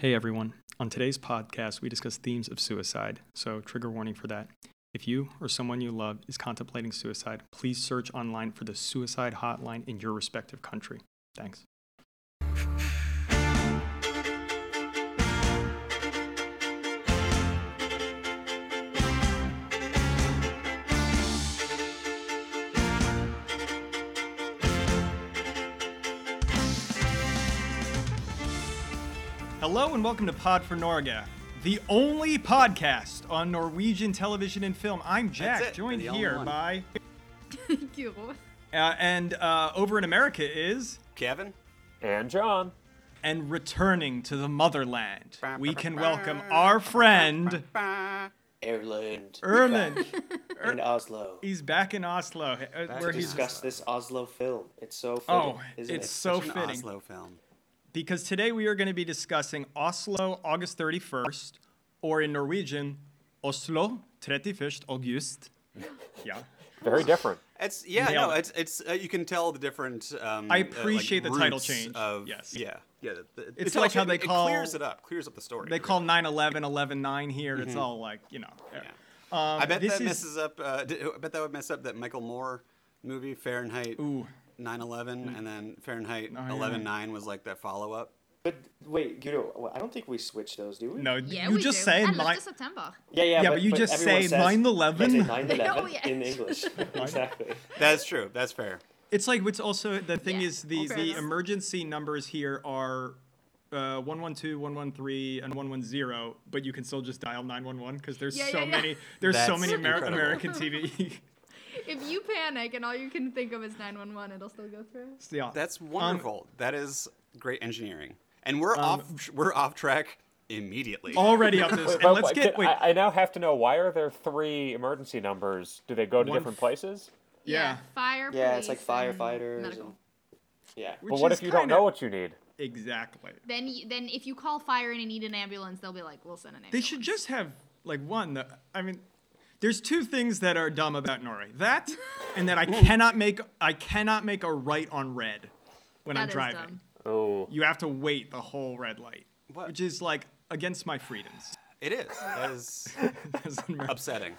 Hey everyone. On today's podcast, we discuss themes of suicide, so trigger warning for that. If you or someone you love is contemplating suicide, please search online for the suicide hotline in your respective country. Thanks. Hello and welcome to Pod for Norge, the only podcast on Norwegian television and film. I'm Jack, joined The only here one. by, Guro. uh, and uh, over in America is, Kevin? And John. and returning to the motherland, we can welcome our friend Ireland Erland. in Oslo. He's back in Oslo, uh, where to he's discuss this Oslo film. It's so fitting, oh, isn't it's it? so Such an fitting. Oslo film. Because today we are going to be discussing Oslo, August 31st, or in Norwegian, Oslo, 31st August. Yeah. Very different. It's yeah, Nailed no, it. it's it's uh, you can tell the different. Um, I uh, like, appreciate the title change. Of, Yes. Yeah. Yeah. the- the- It's it tells like how you- they it call- clears it up, clears up the story. They call 9 11 11 9 here. It's all like, you know. Um, I bet this that is- messes up. Uh, d- I bet that would mess up that Michael Moore movie Fahrenheit Ooh. 9/11, and then Fahrenheit Oh, yeah. 11/9 was like that follow up. But wait, you know, I don't think we switched those, do we? No, Yeah, you we just do. say And nine. to September. Yeah, yeah. Yeah, but you just everyone Oh, say says- 9/11. Say 9/11 Oh, yeah. in English. exactly. That's true. That's fair. It's like what's also the thing Yeah, is the fair the emergency numbers here are uh, 112, 113, and 110, but you can still just dial 911 because there's Yeah, so yeah, yeah. many there's so That's many Amer- incredible. American TV. If you panic and all you can think of is 911, it'll still go through. yeah. That's Um, wonderful. that is great engineering, and we're off. We're off track immediately. already up this. And let's get wait. I, I now have to know why are there three emergency numbers? Do they go to One different places? Yeah. Fire. Yeah, it's like police, and firefighters. Medical. And, yeah. which But what is if you don't know what you need? exactly? Then, you, then if you call fire and you need an ambulance, they'll be like, "We'll send an ambulance." They should just have like one. The, I mean, there's two things that are dumb about Norway. That and that I cannot make I cannot make a right on red when That I'm is driving. dumb. Oh, You have to wait the whole red light, What? which is like against my freedoms. It is. That is As an American. upsetting.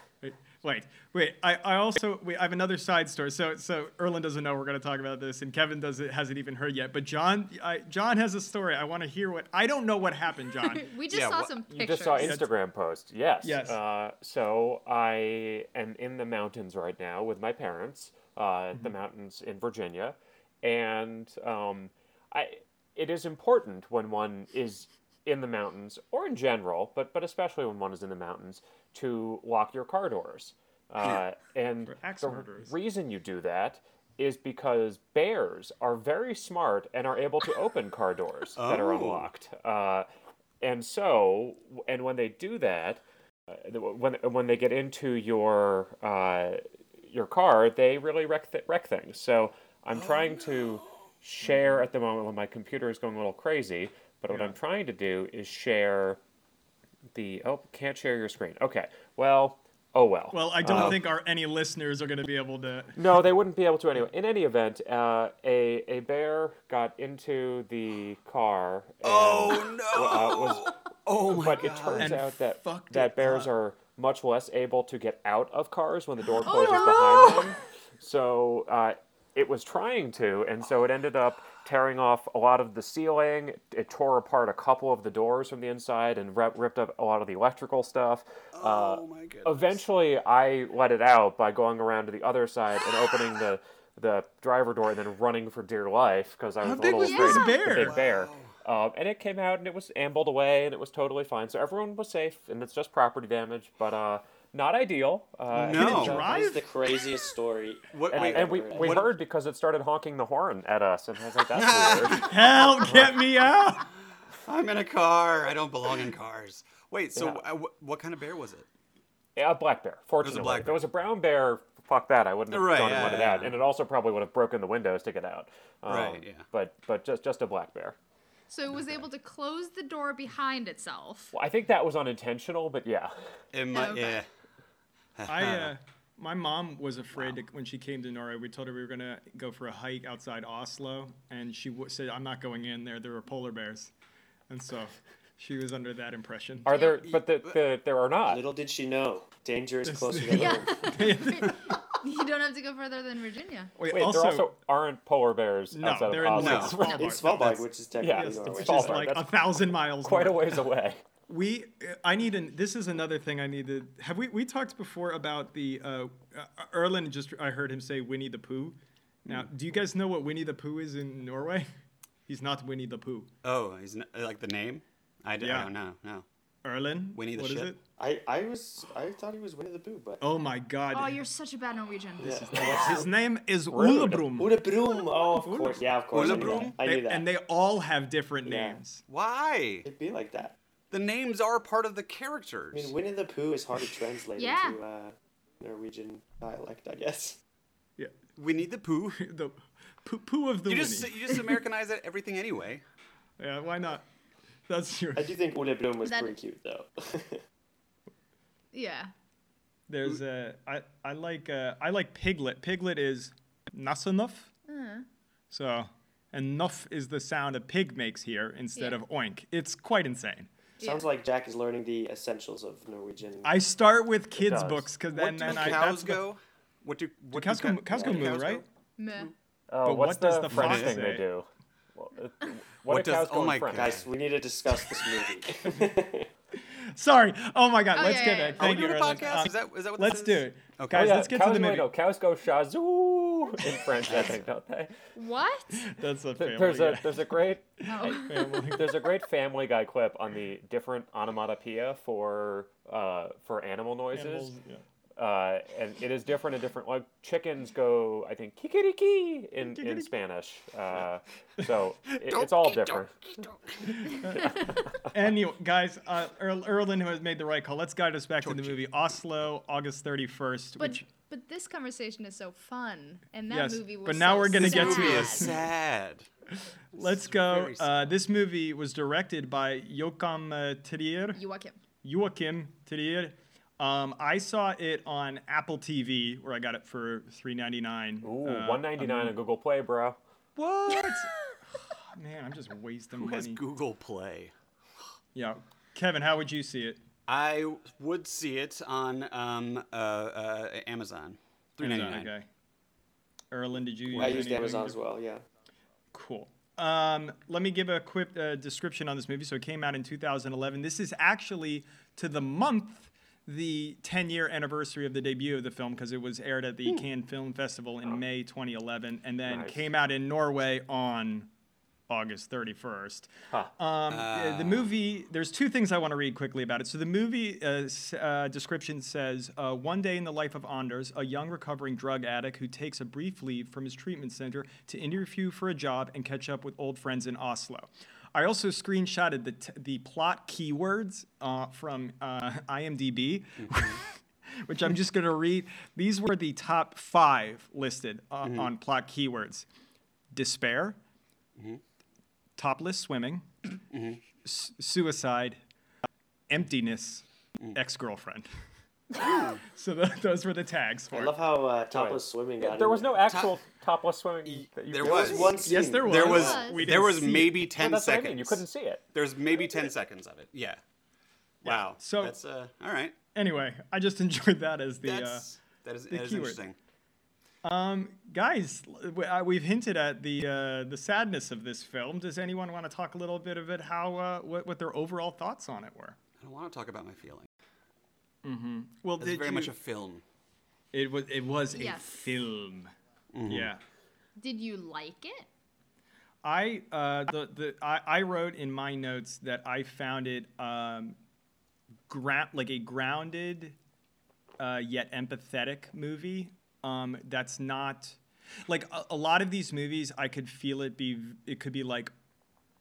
Wait, wait, wait. I, I also wait, I have another side story. So so Erlen doesn't know we're going to talk about this, and Kevin doesn't hasn't even heard yet. But John, I, John has a story. I want to hear what I don't know what happened, John. we just Yeah, saw what- some you just saw Instagram post. Yes. Yes. Uh, so I am in the mountains right now with my parents. Uh, The mountains in Virginia, and um, I. It is important when one is in the mountains, or in general, but but especially when one is in the mountains, to lock your car doors. Uh, and the murderers. reason you do that is because bears are very smart and are able to open car doors that are Oh. unlocked. Uh, and so, and when they do that, uh, when when they get into your uh, your car, they really wreck th- wreck things. So I'm trying to share at the moment when my computer is going a little crazy. But what I'm trying to do is share the oh can't share your screen. Okay, well oh well. Well, I don't think our any listeners are going to be able to. No, they wouldn't be able to anyway. In any event, uh, a a bear got into the car. And, Oh no! uh, was, oh my but god! it turns And out that that bears up. are much less able to get out of cars when the door Oh, closes behind them. So uh, it was trying to, and so it ended up tearing off a lot of the ceiling. It tore apart a couple of the doors from the inside and rip, ripped up a lot of the electrical stuff. Uh, oh my goodness! Eventually, I let it out by going around to the other side and opening the the driver door and then running for dear life because I was How a little afraid of bear? the big bear. Um, and it came out and it was ambled away and it was totally fine. So everyone was safe and it's just property damage, but uh, not ideal. Uh, No. and, Drive? That is the craziest story. What- and, wait, and we, we What- heard because it started honking the horn at us, and I was like, "That's weird." Help! Get me out! I'm in a car. I don't belong in cars. Wait. So, Yeah. uh, wh- what kind of bear was it? Yeah, a black bear. Fortunately, black if there was a brown bear. Fuck that! I wouldn't have Right, gone and yeah, let it yeah. out, and it also probably would have broken the windows to get out. Um, Right, yeah. But but just just a black bear. So it was able to close the door behind itself. Well, I think that was unintentional, but yeah. It might. Okay. Yeah. I uh, my mom was afraid to, when she came to Norway. We told her we were gonna go for a hike outside Oslo, and she w- said, "I'm not going in there. There were polar bears," and so She was under that impression. Are there? But the, the, there are not. Little did she know, danger is This- closer than Yeah. home. you don't have to go further than Virginia. Wait, Wait, also, there also aren't polar bears no, outside they're of in Oslo. no, No. In Svalbard. Svalbard, which is technically Yes, Norway. It's Svalbard, just like a thousand miles. Quite a ways away. We, I need an. This is another thing I need to. Have we we talked before about the uh, uh, Erlen? Just I heard him say Winnie the Pooh. Now, do you guys know what Winnie the Pooh is in Norway? He's not Winnie the Pooh. Oh, he's n- like the name? I, d- I Yeah. don't know. No. Erlen. Winnie the What is ship? it? I, I was I thought he was Winnie the Pooh, but Oh my God. Oh, you're such a bad Norwegian. yeah. His name is Rude. Ole Brumm. Ulla Broom. Oh, of course. Yeah, of course. I knew that. I knew They- and they all have different Yeah. names. Why? It'd be like that. The names are part of the characters. I mean, Winnie the Pooh is hard to translate Yeah. into uh, Norwegian dialect, I guess. Yeah. Winnie the Pooh. the poo, poo of the You Winnie. just you just Americanize it, everything anyway. yeah, why not? That's your. I do think Ulla Bloom was That- pretty cute, though. Yeah. There's a. I I like uh I like Piglet. Piglet is Nasse Nøff. Uh, So, and nuff is the sound a pig makes here instead Yeah. of oink. It's quite insane. Sounds like Jack is learning the essentials of Norwegian. I start with kids does. books because What then, do then I cows that's the- go? What do what cows do go- cows what go moo, right? meh. Oh, But what's what does the, the French thing say? they do? Well, uh, What, What does- cows oh my French? God. Guys, we need to discuss this movie. Sorry. Oh my God. Oh, let's yeah, get yeah, it. yeah. Are we Thank you. doing a podcast? Uh, is that is that what let's this do it. Okay. Guys, yeah, let's get cows, to the wait, movie. no, cows go shazoo in French, I think, don't they? What? That's a family. There's a guy. there's a great Oh. family. there's a great Family Guy clip on the different onomatopoeia for uh, for animal noises. Animals, yeah. Uh, and it is different in different like chickens go I think kikiriki in, in Spanish. Uh, so it, it's all different. Anyway, guys, uh, Erl- Erlen has made the right call. Let's guide us back to the movie Oslo, August 31st. But which, but this conversation is so fun, and that Yes, movie was. but now so we're gonna This get to movie this. is sad. let's go. Uh, this movie was directed by Joachim uh, Trier. Joachim. Joachim Trier. Um, I saw it on Apple TV, where I got it for three ninety nine. Ooh, one ninety nine on Google Play, bro. What? Man, I'm just wasting Who has money. Google Play? Yeah, Kevin, how would you see it? I would see it on um, uh, uh, Amazon. Three ninety Amazon, nine. okay. Erlen, did you? I use used? Amazon as well, yeah. Cool. Um, let me give a quick uh, description on this movie. So it came out in 2011. This is actually to the month the 10 year anniversary of the debut of the film because it was aired at the Cannes Film Festival in May 2011 and then Nice. came out in Norway on August 31st. Huh. Um, uh, the movie, there's two things I want to read quickly about it. So the movie uh, s- uh, description says uh, One day in the life of Anders, a young recovering drug addict who takes a brief leave from his treatment center to interview for a job and catch up with old friends in Oslo. I also screenshotted the, t- the plot keywords uh, from uh, IMDb. Which I'm just going to read. These were the top five listed uh, on plot keywords. Despair, topless swimming, s- suicide, emptiness, ex girlfriend. so th- those were the tags for I it. love how uh, topless swimming got There in was no actual topless swimming. That you There was. see. one scene. Yes, there was. There was was. We there was maybe Well, ten that's what I seconds. mean, You couldn't see it. There's maybe ten seconds of it. Yeah. Wow. So- that's uh, all right. Anyway, I just enjoyed that as the. Uh, That's that is, the that is keyword. interesting. um, guys, uh, we've hinted at the uh, the sadness of this film. Does anyone want to talk a little bit of it? How uh, what, what their overall thoughts on it were? I don't want to talk about my feelings. Mm-hmm. Well, It's very much a film. it was it was a Yes. Film. Yeah. Did you like it? I uh, the the I, I wrote in my notes that I found it um, ground like a grounded uh, yet empathetic movie. Um, that's not like a, a lot of these movies. I could feel it be it could be like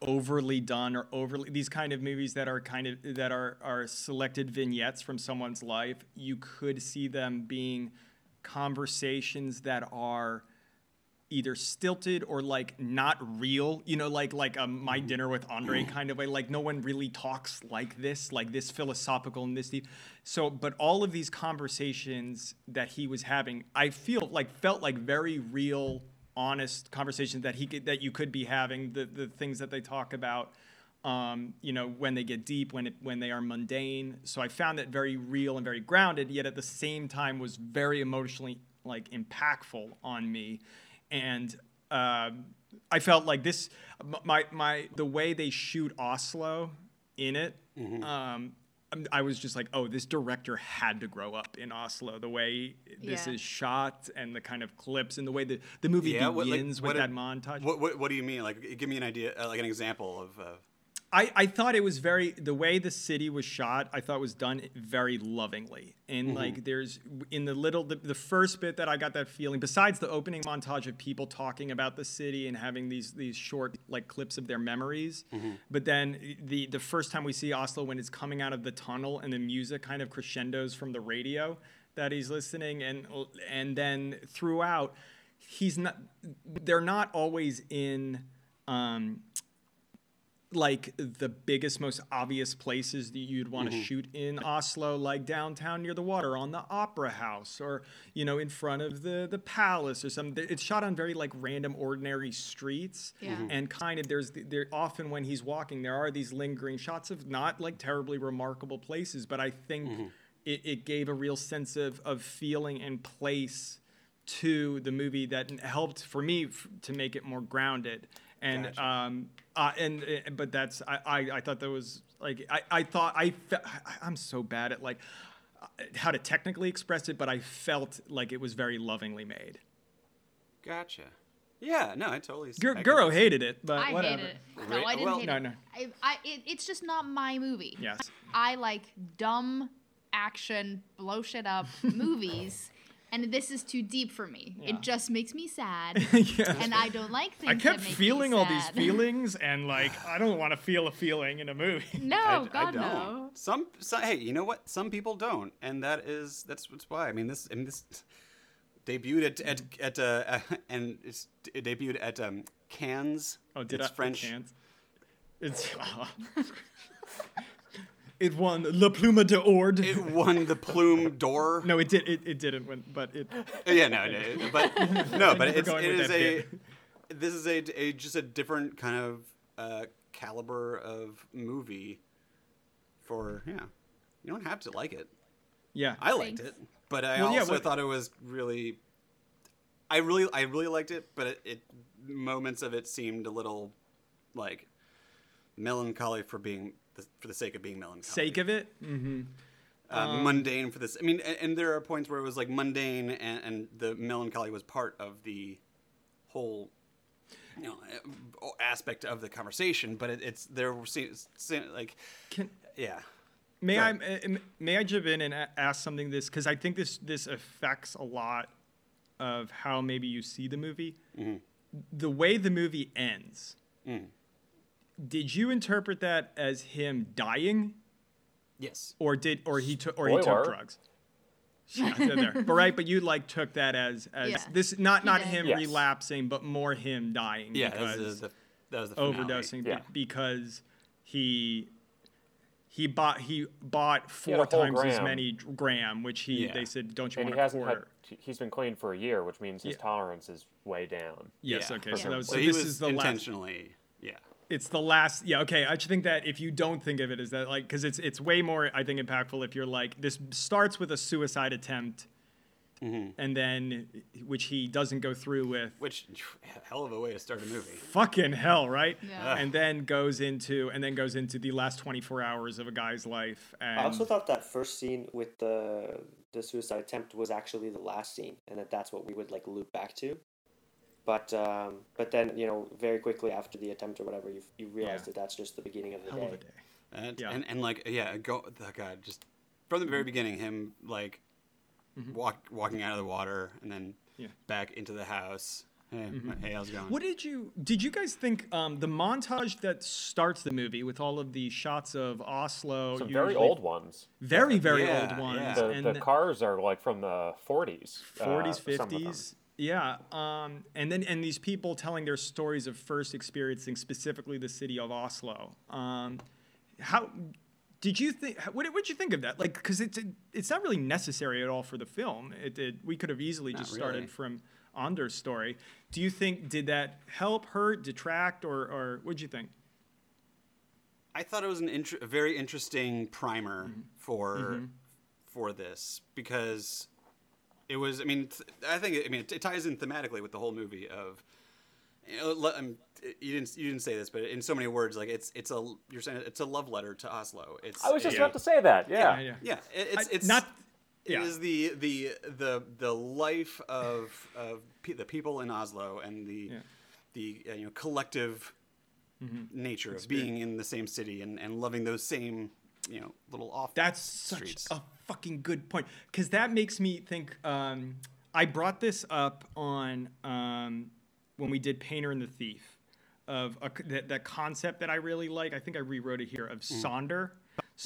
overly done or overly these kind of movies that are kind of that are are selected vignettes from someone's life. You could see them being conversations that are either stilted or like not real you know like like a my mm-hmm. dinner with andre kind of way like no one really talks like this like this philosophical and this deep. So but all of these conversations that he was having i feel like felt like very real honest conversations that he could that you could be having the the things that they talk about Um, you know, when they get deep, when it when they are mundane. So I found that very real and very grounded, yet at the same time was very emotionally like impactful on me, and. um I felt like this, my my the way they shoot Oslo in it. Mm-hmm. Um, I'm- was just like, oh, this director had to grow up in Oslo. The way this Yeah. is shot and the kind of clips and the way the the movie Yeah, what, like, begins what with did- that montage. What, what, what do you mean? Like, give me an idea, uh, like an example of. Uh, I, I thought it was very the way the city was shot i thought was done very lovingly and Mm-hmm. like there's in the little the, the first bit that i got that feeling besides the opening montage of people talking about the city and having these these short like clips of their memories Mm-hmm. but then the the first time we see oslo when it's coming out of the tunnel and the music kind of crescendos from the radio that he's listening and and then throughout he's not they're not always in um like the biggest, most obvious places that you'd want to shoot in Oslo, like downtown near the water, on the Opera House, or you know, in front of the the palace or something. It's shot on very like random, ordinary streets, Yeah. Mhm. and kind of there's there often when he's walking, there are these lingering shots of not like terribly remarkable places, but I think it, it gave a real sense of of feeling and place to the movie that helped for me f- to make it more grounded and Gotcha. um uh, and uh, but that's I, I I thought that was like I I thought I fe- I- I'm so bad at like uh, how to technically express it but I felt like it was very lovingly made. gotcha. Yeah, no, I totally. Gur- I Guro could- hated it, but I whatever. hated it. No, I didn't well- hate No, it. no. I, I, it. It's just not my movie. Yes. I like dumb action, blow shit up movies, and this is too deep for me. Yeah. It just makes me sad, Yes. and I don't like things. I kept that make me feeling all these feelings and like I don't want to feel a feeling in a movie. No, I, I Oh, God don't. no. Some, some, hey, you know what? Some people don't, and that is that's that's why. I mean, this and this debuted at at, at uh, and it's it debuted at um, Cannes. Oh, did it's I? French? I can't. It's. It won Le Plume de Ord. It won the Plume d'Or. no, it did. It, it didn't win, but it. Yeah, no, no, but no, but you were it's going it with is that a bit. this is a, a just a different kind of uh, caliber of movie. For yeah, you don't have to like it. Yeah. I liked Thanks. it, but I Well, yeah, also what- thought it was really. I really, I really liked it, but it, it moments of it seemed a little like melancholy for being the, for the sake of being melancholy. Sake of it. Mm-hmm. uh, mundane for this. I mean, and, and there are points where it was like mundane, and, and the melancholy was part of the whole, you know, aspect of the conversation. But it, it's there were se- se- like, Can yeah, may I may I jump in and ask something this because I think this this affects a lot of how maybe you see the movie. Mm-hmm. The way the movie ends. Mm. Did you interpret that as him dying, yes, or did or he took or he took drugs? Yeah, there. But right, but you like took that as as Yeah. this not not him Yes. relapsing, but more him dying yeah, that because was the, that was the finale. overdosing be- Yeah. because he he bought he bought four a whole times as many gram, which he Yeah. they said don't you and want he a hasn't quarter? had. He's been clean for a year, which means his Yeah. tolerance is way down. Yes, Yeah. okay. So, that was, So, so he this was is the last. intentionally, yeah. It's the last. Yeah, okay. I just think that if you don't think of it as that, like, because it's it's way more, I think, impactful if you're like this starts with a suicide attempt, Mm-hmm. and then which he doesn't go through with. Which hell of a way to start a movie. Fucking hell, right? Yeah. And then goes into and then goes into the last 24 hours of a guy's life. And I also thought that first scene with the the suicide attempt was actually the last scene, and that that's what we would like loop back to. But um, but then you know very quickly after the attempt or whatever, you you realize Yeah. that that's just the beginning of the hell day. of a day. And, Yeah. and and like yeah, go oh God, just from the very beginning, him like walk walking out of the water and then Mm-hmm. Yeah. Mm-hmm. back into the house. Hey, hey, how's it going? What did you did you guys think um, the montage that starts the movie with all of the shots of Oslo? Some very old ones. very very Yeah, old ones, yeah. The, and the cars are like from the 40s. uh, 40s, some of them. 50s. Yeah, um, and then and these people telling their stories of first experiencing specifically the city of Oslo. Um, how did you think? What did you think of that? Like, because it's it's not really necessary at all for the film. It, it we could have easily Not just started from Anders' story. Do you think did that help, hurt, detract, or or what did you think? I thought it was an inter- a very interesting primer for for this because it was. I mean, th- I think I mean it, it ties in thematically with the whole movie of. You, know, le- um, you didn't you didn't say this, but in so many words, like it's it's a you're saying it's a love letter to Oslo. It's I was just a- about to say that. Yeah. Yeah, yeah. yeah, it, it's I- it's not- yeah. is the the the the life of of pe- the people in Oslo and the Yeah. the uh, you know collective nature of being in the same city and, and loving those same you know little off That's such a fucking good point because that makes me think. Um, I brought this up on um, when we did Painter and the Thief of a, that, that concept that I really like. I think I rewrote it here of Sonder.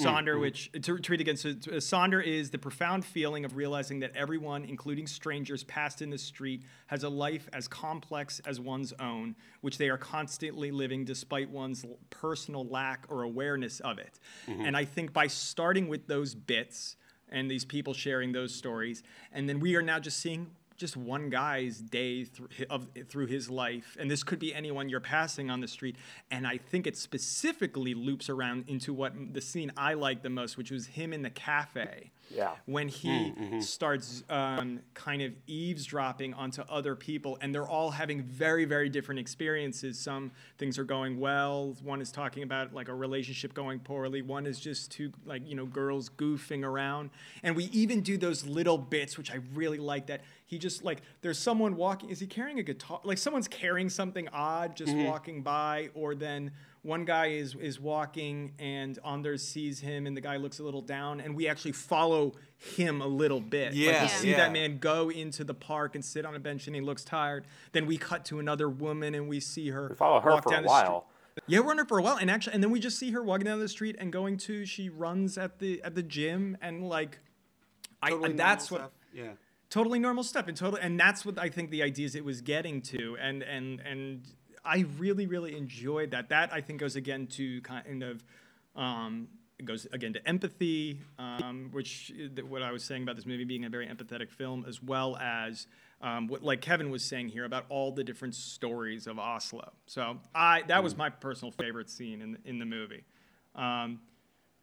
Sonder, which to, read again, so uh, Sonder is the profound feeling of realizing that everyone, including strangers passed in the street, has a life as complex as one's own, which they are constantly living despite one's l- personal lack or awareness of it. And I think by starting with those bits and these people sharing those stories, and then we are now just seeing just one guy's day through of through his life, and this could be anyone you're passing on the street. And I think it specifically loops around into what the scene I like the most, which was him in the cafe. Yeah. When he starts um, kind of eavesdropping onto other people, and they're all having very, very different experiences. Some things are going well. One is talking about like a relationship going poorly. One is just two, like, you know, girls goofing around. And we even do those little bits, which I really like that he just like, there's someone walking. Is he carrying a guitar? Like, someone's carrying something odd just mm-hmm. walking by, or then one guy is is walking and Anders sees him and the guy looks a little down and we actually follow him a little bit. Like Yeah, we see yeah. that man go into the park and sit on a bench and he looks tired. Then we cut to another woman and we see her We follow her walk for down a while. Street. Yeah, we're on her for a while, and actually, and then we just see her walking down the street and going to. She runs at the at the gym, and like, I and that's normal what stuff. yeah totally normal stuff and total and that's what i think the ideas it was getting to and and and i really really enjoyed that. That i think goes again to kind of um it goes again to empathy um, which uh, what i was saying about this movie being a very empathetic film as well as um, what like kevin was saying here about all the different stories of oslo. So i that was my personal favorite scene in, in the movie. Um,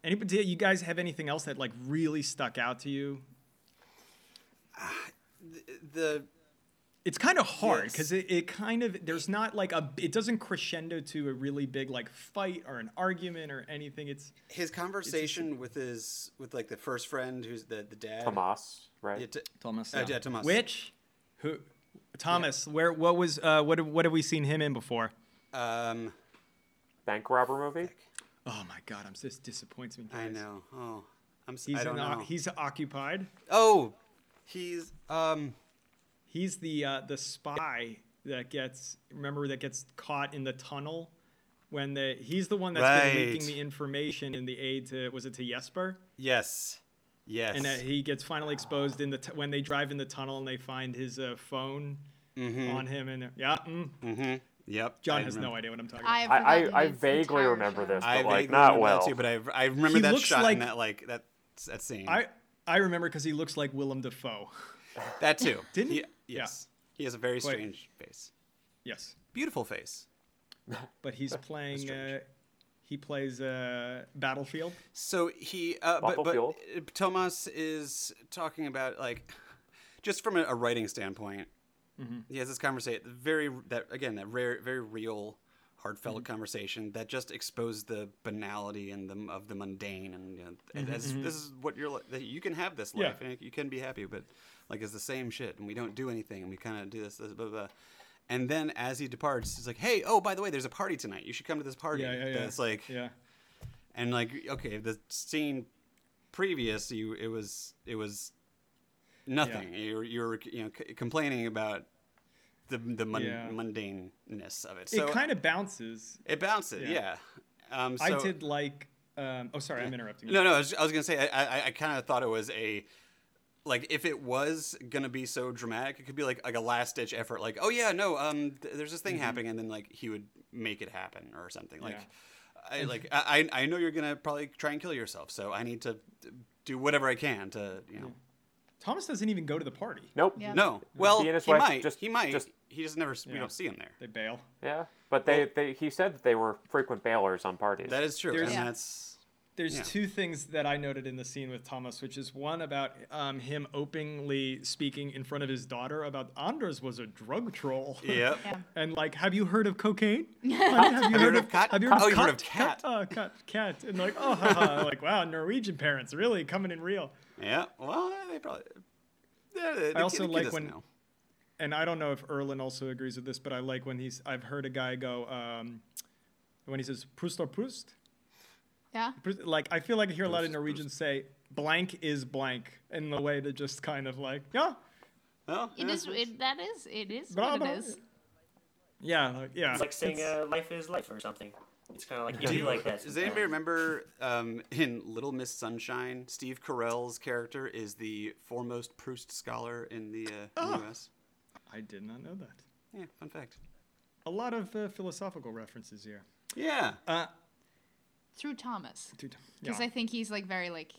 any, do you guys have anything else that like really stuck out to you the it's kind of hard Yes. because it, it kind of there's not like a it doesn't crescendo to a really big like fight or an argument or anything. It's his conversation with his with like the first friend who's the the dad. Thomas right? Yeah, t- thomas Uh, yeah, Thomas. which? Who thomas where what was uh what have, what have we seen him in before? Um Bank robber movie. oh my god i'm just disappoints me I know. Oh I'm s- he's I don't in, know. he's occupied? Oh he's um he's the uh the spy that gets remember that gets caught in the tunnel when the he's the one that's been leaking the information in the aid to was it to jesper yes yes and uh, he gets finally exposed in the t- when they drive in the tunnel and they find his uh, phone on him and yeah mm. mm-hmm yep john I has remember. no idea what i'm talking about I, I, I vaguely remember show. this, I but like vaguely not remember well. that too, but I I remember He that shot like- and that like that that scene. i i remember because he looks like willem dafoe that too. Didn't he? He, yes. He has a very strange face. yes Beautiful face. but he's playing uh, he plays uh, battlefield So he, uh, but, but Battlefield? uh, Tomas is talking about like, just from a, a writing standpoint, he has this conversation, very that again that rare, very real, heartfelt mm-hmm. conversation that just exposed the banality and the of the mundane, and you know, and as, mm-hmm. this is what you're like, you can have this Yeah. life and you can be happy, but like it's the same shit, and we don't do anything, and we kind of do this, this, blah, blah. And then as he departs, he's like, "Hey, oh, by the way, there's a party tonight. You should come to this party." yeah yeah yeah It's like, yeah and like okay the scene previous you it was it was nothing you were you were you know c- complaining about the the mun- Yeah. mundaneness of it so it kind of bounces it bounces Yeah. yeah, Um, i did like um, oh sorry i'm interrupting you no no i was, I was gonna say i i, I kind of thought it was a like if it was gonna be so dramatic it could be like like a last ditch effort like oh yeah no um th- there's this thing happening and then like he would make it happen or something like Mm-hmm. Yeah. I like I I I know you're gonna probably try and kill yourself, so I need to do whatever I can to you know. thomas doesn't even go to the party Nope. Yeah. No, well He and his he wife might. just- he might. just- he just never. We don't see him there. they bail Yeah. But they, they he said that they were frequent bailers on parties. That is true, There's- and that's There's Yeah. two things that I noted in the scene with Thomas, which is one about um, him openly speaking in front of his daughter about Anders was a drug troll. yep. Yeah. And like, have you heard of cocaine? Honey, have you heard of cat? Have you heard Oh, of you heard cat? of cat. Uh, cat, cat. And like, oh, haha. like, wow, Norwegian parents really coming in real. Yeah. Well, they probably. Yeah, the, I also the kid like when- know. And I don't know if Erlin also agrees with this, but I like when he's. I've heard a guy go um, when he says "Proust or Proust." Yeah. Proust- Like I feel like I hear a lot of Proust, Norwegians say "blank is blank" in the way to just kind of like, yeah, Oh, It yeah. is. It, that is. It is Blah, what blah. it is. yeah, like, yeah. It's like saying It's- uh, life is life or something. It's kind of like you Do do you- like that. Does anybody remember um, in Little Miss Sunshine, Steve Carell's character is the foremost Proust scholar in the, uh, in the Oh. U.S. I did not know that. Yeah, fun fact. A lot of uh, philosophical references here. Yeah. Uh, Through Thomas, dude, because yeah. I think he's like very like,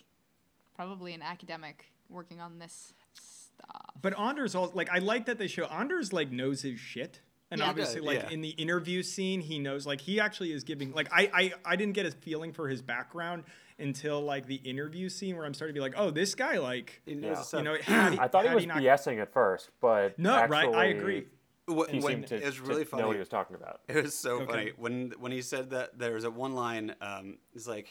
probably an academic working on this stuff. But Anders also like I like that they show Anders like knows his shit. And Yeah. obviously Yeah, like yeah. in the interview scene he knows like he actually is giving like I, I I didn't get a feeling for his background until like the interview scene where I'm starting to be like, "Oh, this guy like He knows Yeah. you know, had I thought he had was not- BSing at first, but No, right, I agree. Wh- He when, seemed to, it was to really know funny. what he was talking about. It was so Okay. funny when when he said that there was a one line. Um, it's like,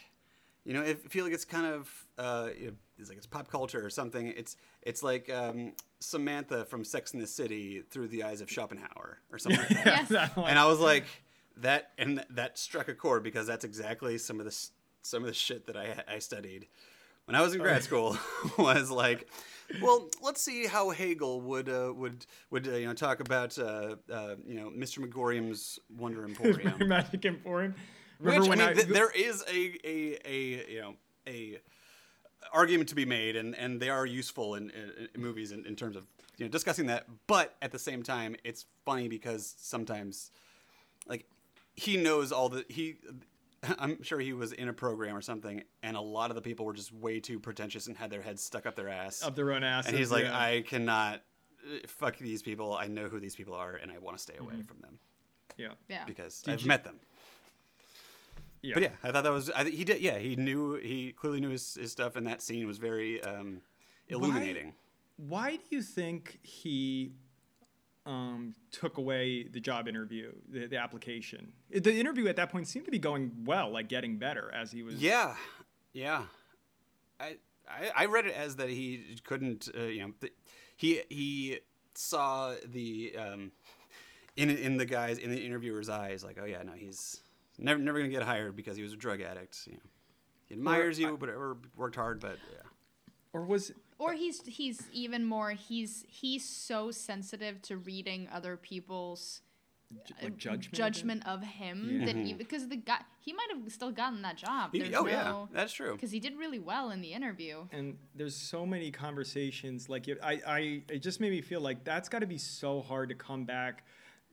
you know, I feel like it's kind of uh, it's like it's pop culture or something. It's it's like um, Samantha from Sex and the City through the eyes of Schopenhauer or something like that. Yes. that and I was like, that and that struck a chord because that's exactly some of the some of the shit that I I studied when I was in grad school was like, well, let's see how Hegel would uh, would would uh, you know talk about uh, uh, you know Mr. Magorium's Wonder Emporium. Magic Emporium. Which Remember I when mean, I, th- there is a, a a you know a argument to be made, and, and they are useful in, in, in movies in, in terms of you know discussing that. But at the same time, it's funny because sometimes, like, he knows all the he. I'm sure he was in a program or something, and a lot of the people were just way too pretentious and had their heads stuck up their ass. up their own asses. and he's like, yeah. I cannot uh, fuck these people. I know who these people are, and I want to stay away Mm-hmm. from them yeah, yeah. because Did I've you- met them. Yeah. But yeah, I thought that was. I he did. Yeah, he knew. He clearly knew his, his stuff, and that scene was very um, illuminating. Why do you think he um, took away the job interview, the, the application? The interview at that point seemed to be going well, like getting better as he was. Yeah, yeah. I, I I read it as that he couldn't. Uh, you know, th- he he saw the um, in in the guys in the interviewer's eyes, like, oh yeah, no, he's never never gonna get hired because he was a drug addict. You know, he admires you, but or worked hard, but yeah. Or was Or he's he's even more. He's he's so sensitive to reading other people's uh, like judgment? judgment of him Yeah. that he mm-hmm. because the guy he might have still gotten that job. He- There's oh yeah, that's true. because he did really well in the interview. and there's so many conversations like I, I it just made me feel like that's got to be so hard to come back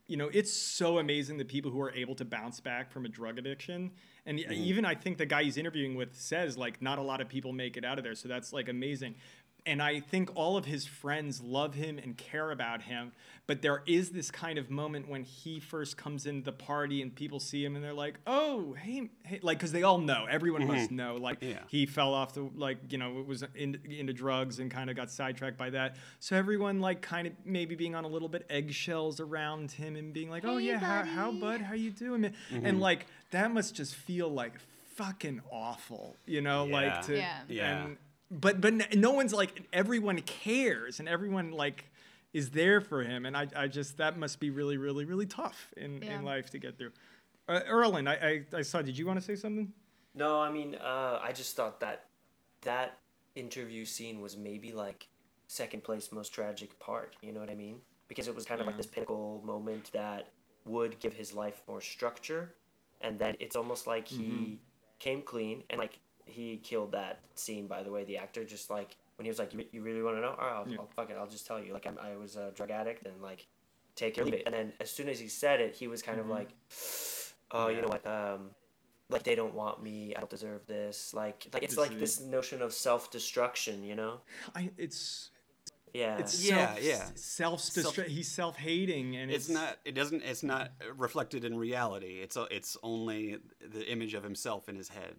you know it's so amazing the people who are able to bounce back from a drug addiction. And uh, mm-hmm. even i think the guy he's interviewing with says like not a lot of people make it out of there. So that's like amazing and i think all of his friends love him and care about him but there is this kind of moment when he first comes into the party and people see him and they're like oh hey, hey like because they all know everyone must mm-hmm. know like Yeah. he fell off the like you know was in, into drugs and kind of got sidetracked by that so everyone like kind of maybe being on a little bit eggshells around him and being like oh Hey, yeah how, how bud how you doing man? and mm-hmm. like that must just feel like fucking awful you know Yeah. like to Yeah. Yeah. and but but no one's like everyone cares and everyone like is there for him and i, I just that must be really really really tough in, Yeah. in life to get through uh, erlen I, I i saw did you want to say something No, I mean, uh, I just thought that that interview scene was maybe like second place most tragic part. You know what I mean? Because it was kind of like this pinnacle moment that would give his life more structure, and then it's almost like he came clean and like he killed that scene. By the way, the actor just like when he was like, "You, you really want to know? All right, I'll, Yeah. I'll fuck it. I'll just tell you. Like I'm, I was a drug addict and like take it or leave it." And then as soon as he said it, he was kind of like, "Oh, you know what? Um, like they don't want me i don't deserve this like like it's This like is- this notion of self-destruction you know I it's Yeah. it's Yeah, self, yeah. self, Self- he's self-hating and it's not it doesn't it's not reflected in reality it's it's only the image of himself in his head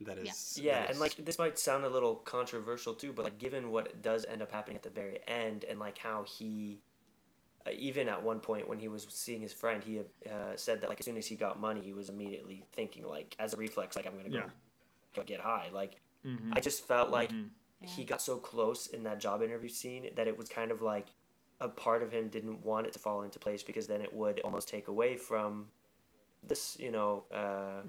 that is Yeah, that and like this might sound a little controversial too, but like given what does end up happening at the very end, and like how he, uh, even at one point when he was seeing his friend, he uh, said that like as soon as he got money, he was immediately thinking like as a reflex, like I'm gonna go, Yeah. go get high. Like Mhm. I just felt like Mhm. he got so close in that job interview scene that it was kind of like a part of him didn't want it to fall into place because then it would almost take away from this, you know, uh,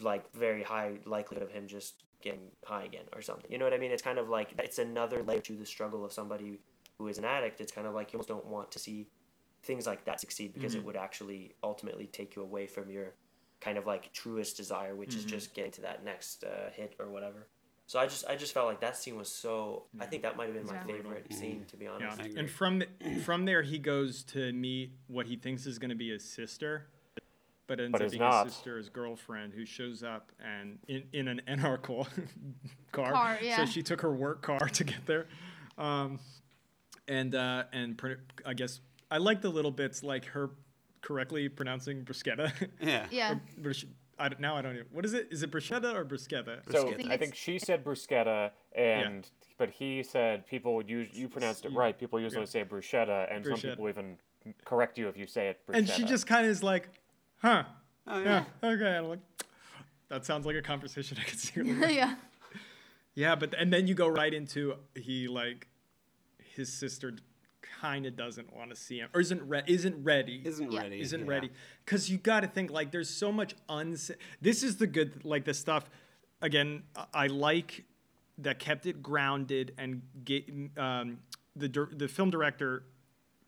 like very high likelihood of him just getting high again or something. You know what I mean? It's kind of like it's another layer to the struggle of somebody who is an addict. It's kind of like you almost don't want to see things like that succeed because it mm-hmm. would actually ultimately take you away from your kind of like truest desire, which is mm-hmm. just getting to that next uh, hit or whatever. So I just I just felt like that scene was so. I think that might have been my Yeah. favorite mm-hmm. scene to be honest. Yeah. And from the, from there, he goes to meet what he thinks is going to be his sister, but ends But up is being not. his sister's girlfriend, who shows up and in, in an anarchal car. Car, yeah. So she took her work car to get there, um, and uh, and pr- I guess I like the little bits like her correctly pronouncing bruschetta. yeah Yeah. Brusch- I, don't- now I don't even. What is it? Is it bruschetta or bruschetta? So Bruschetta. I think she said bruschetta, and but he said people would use you pronounced it right. People usually Yeah. say bruschetta, and some people even correct you if you say it bruschetta. And she just kind of is like, huh. oh, Yeah. Okay. I'm like, that sounds like a conversation I could see. her with. yeah. yeah, but and then you go right into he like his sister kind of doesn't want to see him or isn't re- isn't ready. isn't Yeah. ready isn't yeah. ready because you got to think like there's so much uns. This is the good like the stuff. Again, I- I like that kept it grounded and get um, the the film director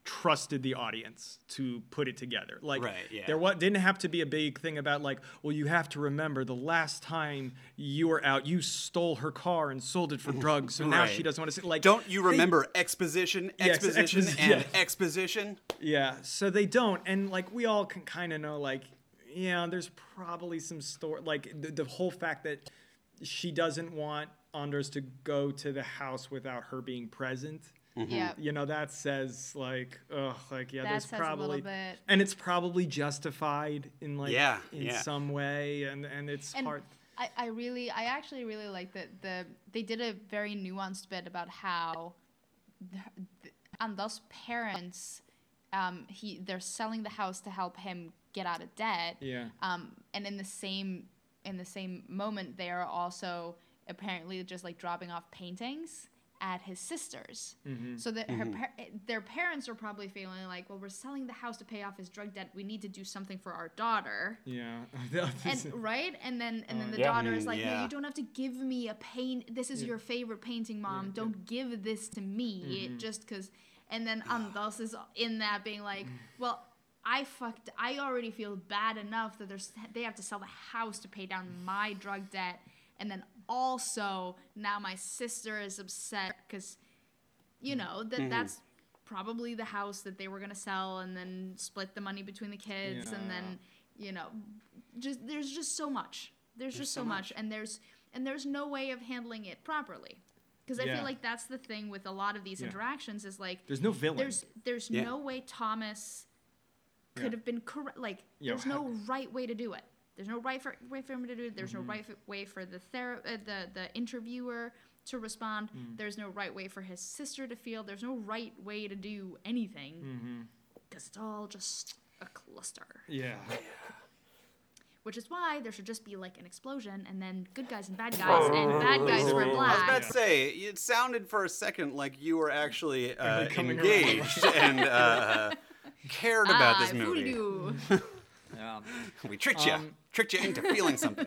trusted the audience to put it together. Like Right, yeah. there what didn't have to be a big thing about like, well, you have to remember the last time you were out, you stole her car and sold it for drugs, so now she doesn't want to see like don't you they- remember exposition Yes, exposition and yeah. exposition Yeah, so they don't, and like we all can kind of know, like, yeah, there's probably some story, like the, the whole fact that she doesn't want Anders to go to the house without her being present. Yeah. You know, that says like, ugh, like yeah, That there's says a little probably, bit. and it's probably justified in like, Yeah, in yeah. some way, and and it's And hard. I, I really, I actually really like that the they did a very nuanced bit about how, the, the, and thus parents, um, he they're selling the house to help him get out of debt. Yeah. Um, and in the same in the same moment, they are also apparently just like dropping off paintings at his sister's. Mm-hmm. So that her par- their parents are probably feeling like, well, we're selling the house to pay off his drug debt. We need to do something for our daughter. Yeah. And right, and then and then the Yeah. daughter is like, "No, you don't have to give me a paint. This is your favorite painting, mom. Don't give this to me Mm-hmm. just because." And then Anders is in that being like. "Well, I fucked. I already feel bad enough that there's they have to sell the house to pay down my drug debt, and then also now my sister is upset because, you know, that Mm-hmm. that's." Probably the house that they were gonna sell, and then split the money between the kids, and then you know just there's just so much there's, just so, so much. and there's and there's no way of handling it properly because i Yeah. feel like that's the thing with a lot of these Yeah. interactions is like There's no villain. there's there's Yeah. no way thomas could Yeah. have been correct like Yeah, there's no right way to do it there's no right for way for him to do it there's Mm-hmm. no right f- way for the thera- uh, the the interviewer to respond Mm. there's no right way for his sister to feel there's no right way to do anything Mm-hmm. because it's all just a cluster yeah. which is why there should just be like an explosion and then good guys and bad guys and bad guys were black. I was black. about to say, it sounded for a second like you were actually uh, Really coming around. engaged and uh, cared about ah, this movie. voodoo. Yeah. We tricked you, Um, tricked you into feeling something.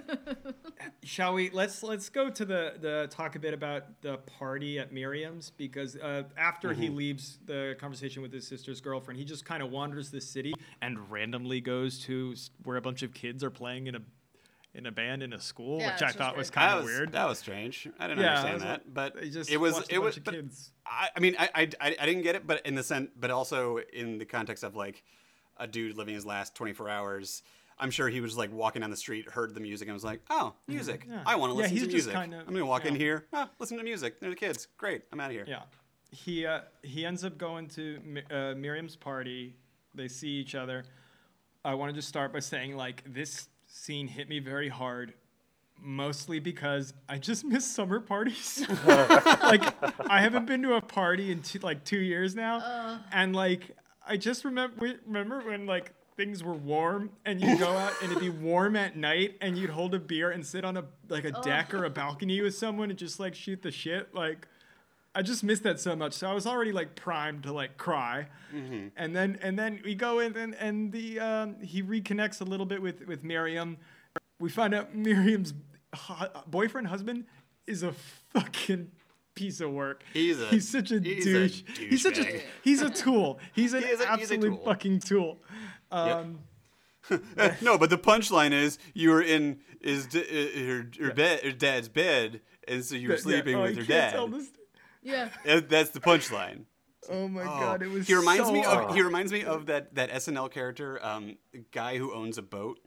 Shall we? Let's let's go to the the talk a bit about the party at Miriam's because uh, after he leaves the conversation with his sister's girlfriend, he just kind of wanders the city and randomly goes to where a bunch of kids are playing in a in a band in a school, Yeah, which I it's just thought was kind of weird. That was strange. I didn't Yeah, understand that, like- but He just it was watched a it was. bunch of but kids. I, I mean, I, I I I didn't get it, but in the sense, but also in the context of like a dude living his last 24 hours. I'm sure he was like walking down the street, heard the music, and was like, "Oh, music! Yeah. I want to listen he's to music. kind of- I'm gonna walk in here, ah, listen to music. They're the kids. Great. I'm out of here." Yeah. he uh, he ends up going to uh, Miriam's party. They see each other. I want to just start by saying like this scene hit me very hard, mostly because I just miss summer parties. like I haven't been to a party in two, like two years now, and like I just remember remember when like things were warm and you'd go out and it'd be warm at night and you'd hold a beer and sit on a like a deck or a balcony with someone and just like shoot the shit like I just missed that so much. So I was already like primed to like cry, and then and then we go in and and the um, he reconnects a little bit with with Miriam. We find out Miriam's hu- boyfriend husband is a fucking piece of work. He's a- he's such a he's a douche. he's such a he's a tool. He's an He is a- he's a tool. fucking tool. Um, no, but the punchline is you were in is d- uh, her, her bed, her dad's bed, and so you were yeah, sleeping oh, with I her can't dad. tell this- Yeah. That- That's the punchline. Oh my Oh, god, it was. he reminds so me of he reminds me of that that SNL character, um, guy who owns a boat.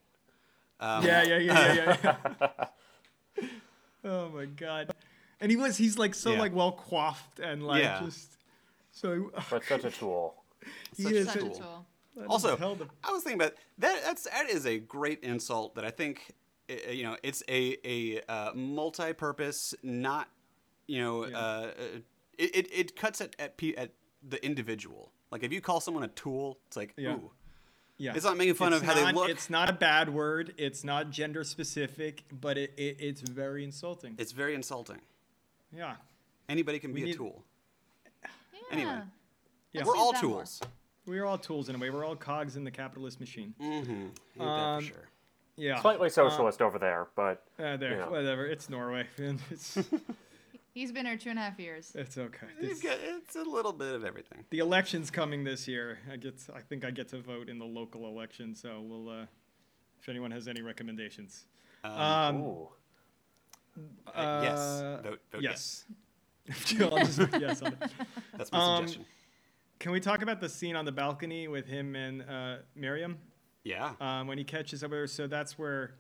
Um, Yeah, yeah, yeah, yeah, yeah. oh my god. And he was he's like so Yeah. like well coiffed and like Yeah. just so But such a tool. he such is a Such a tool. tool. Also, tell them. I was thinking about that. That's that is a great insult that I think uh, you know it's a a uh, multi-purpose, not you know Yeah. uh, uh, it, it it cuts at at, pe- at the individual. Like if you call someone a tool, it's like Yeah. ooh, Yeah. It's not making fun It's of how they not- look. It's not a bad word. It's not gender specific, but it, it it's very insulting. it's very insulting. Yeah. Anybody can be We a tool. Yeah. Anyway. Yeah. We're all that more. tools. We are all tools in a way. We're all cogs in the capitalist machine. Mm-hmm. That Um, for sure. Yeah. Slightly socialist over there, but Uh, there, yeah. whatever. It's Norway. man. It's He's been here two and a half years. it's okay. You've It's, got, it's a little bit of everything. the election's coming this year. I get. To, I think I get to vote in the local election. So we'll. Uh, if anyone has any recommendations. Um, ooh. Uh, yes. uh, Vote, vote yes. Just vote yes on it. That's my Um, suggestion. Can we talk about the scene on the balcony with him and uh, Miriam Yeah. um, when he catches up with her? So that's where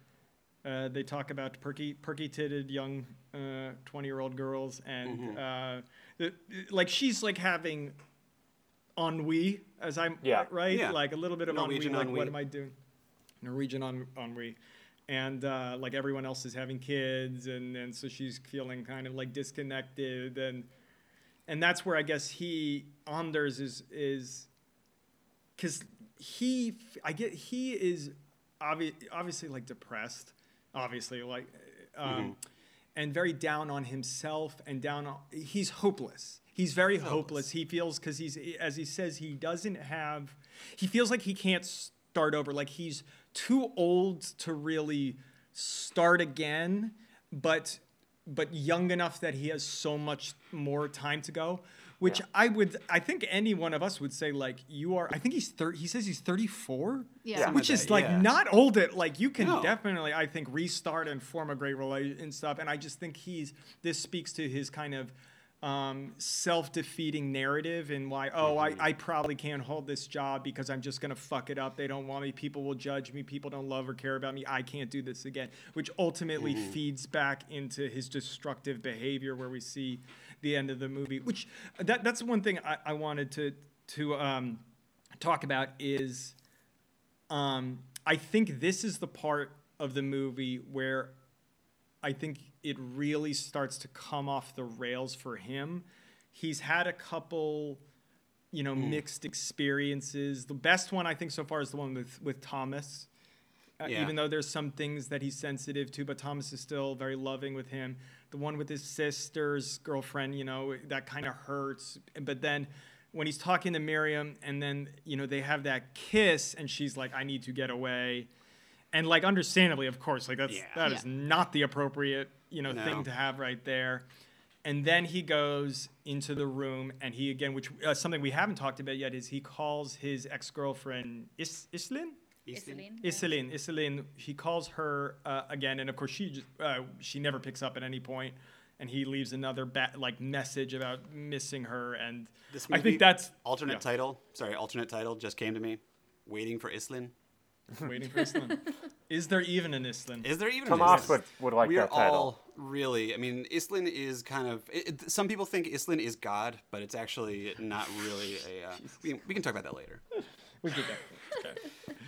uh, they talk about perky, perky-titted young twenty-year-old girls, and uh, the- like she's like having ennui, as I'm Yeah. right, Yeah. like a little bit of Norwegian ennui. Like, what am I doing? Norwegian en- ennui. And uh, like everyone else is having kids, and, and so she's feeling kind of like disconnected, and and that's where I guess he Anders is is because he I get he is obvi- obviously like depressed, obviously like um, and very down on himself and down on he's hopeless. He's very hopeless. He feels because he's as he says he doesn't have he feels like he can't start over. Like he's too old to really start again, but but young enough that he has so much more time to go. Which I would, I think any one of us would say, like you are. I think he's thirty. He says he's thirty-four, Yeah. Which is that, like yeah. not old. At like you can No. definitely, I think, restart and form a great relationship and stuff. And I just think he's. This speaks to his kind of um, self-defeating narrative and why. Oh, Mm-hmm. I, I probably can't hold this job because I'm just gonna fuck it up. They don't want me. People will judge me. People don't love or care about me. I can't do this again. Which ultimately Mm-hmm. feeds back into his destructive behavior, where we see the end of the movie. Which that that's one thing I, I wanted to to um, talk about is um, I think this is the part of the movie where I think it really starts to come off the rails for him. He's had a couple, you know, mixed experiences. The best one I think so far is the one with with Thomas. Uh, Yeah. Even though there's some things that he's sensitive to, but Thomas is still very loving with him. The one with his sister's girlfriend, you know, that kind of hurts. But then when he's talking to Miriam, and then you know they have that kiss, and she's like, "I need to get away," and like understandably, of course, like that's Yeah. that is Yeah. not the appropriate you know No. thing to have right there. And then he goes into the room, and he again, which uh, something we haven't talked about yet, is he calls his ex girlfriend Is- Islin. Iselin. Iselin, Iselin, he calls her uh, again, and of course she just uh, she never picks up at any point, and he leaves another ba- like message about missing her, and This I think that's alternate yeah. title. Sorry, alternate title just came to me. Waiting for Islin. waiting for Iselin. Is there even an Iselin? Is there even? an Tomas Islin? would, would like we are title. all really. I mean, Islin is kind of. It, it- some people think Islin is God, but it's actually not really a. Uh, we, we can talk about that later. We get that. Okay.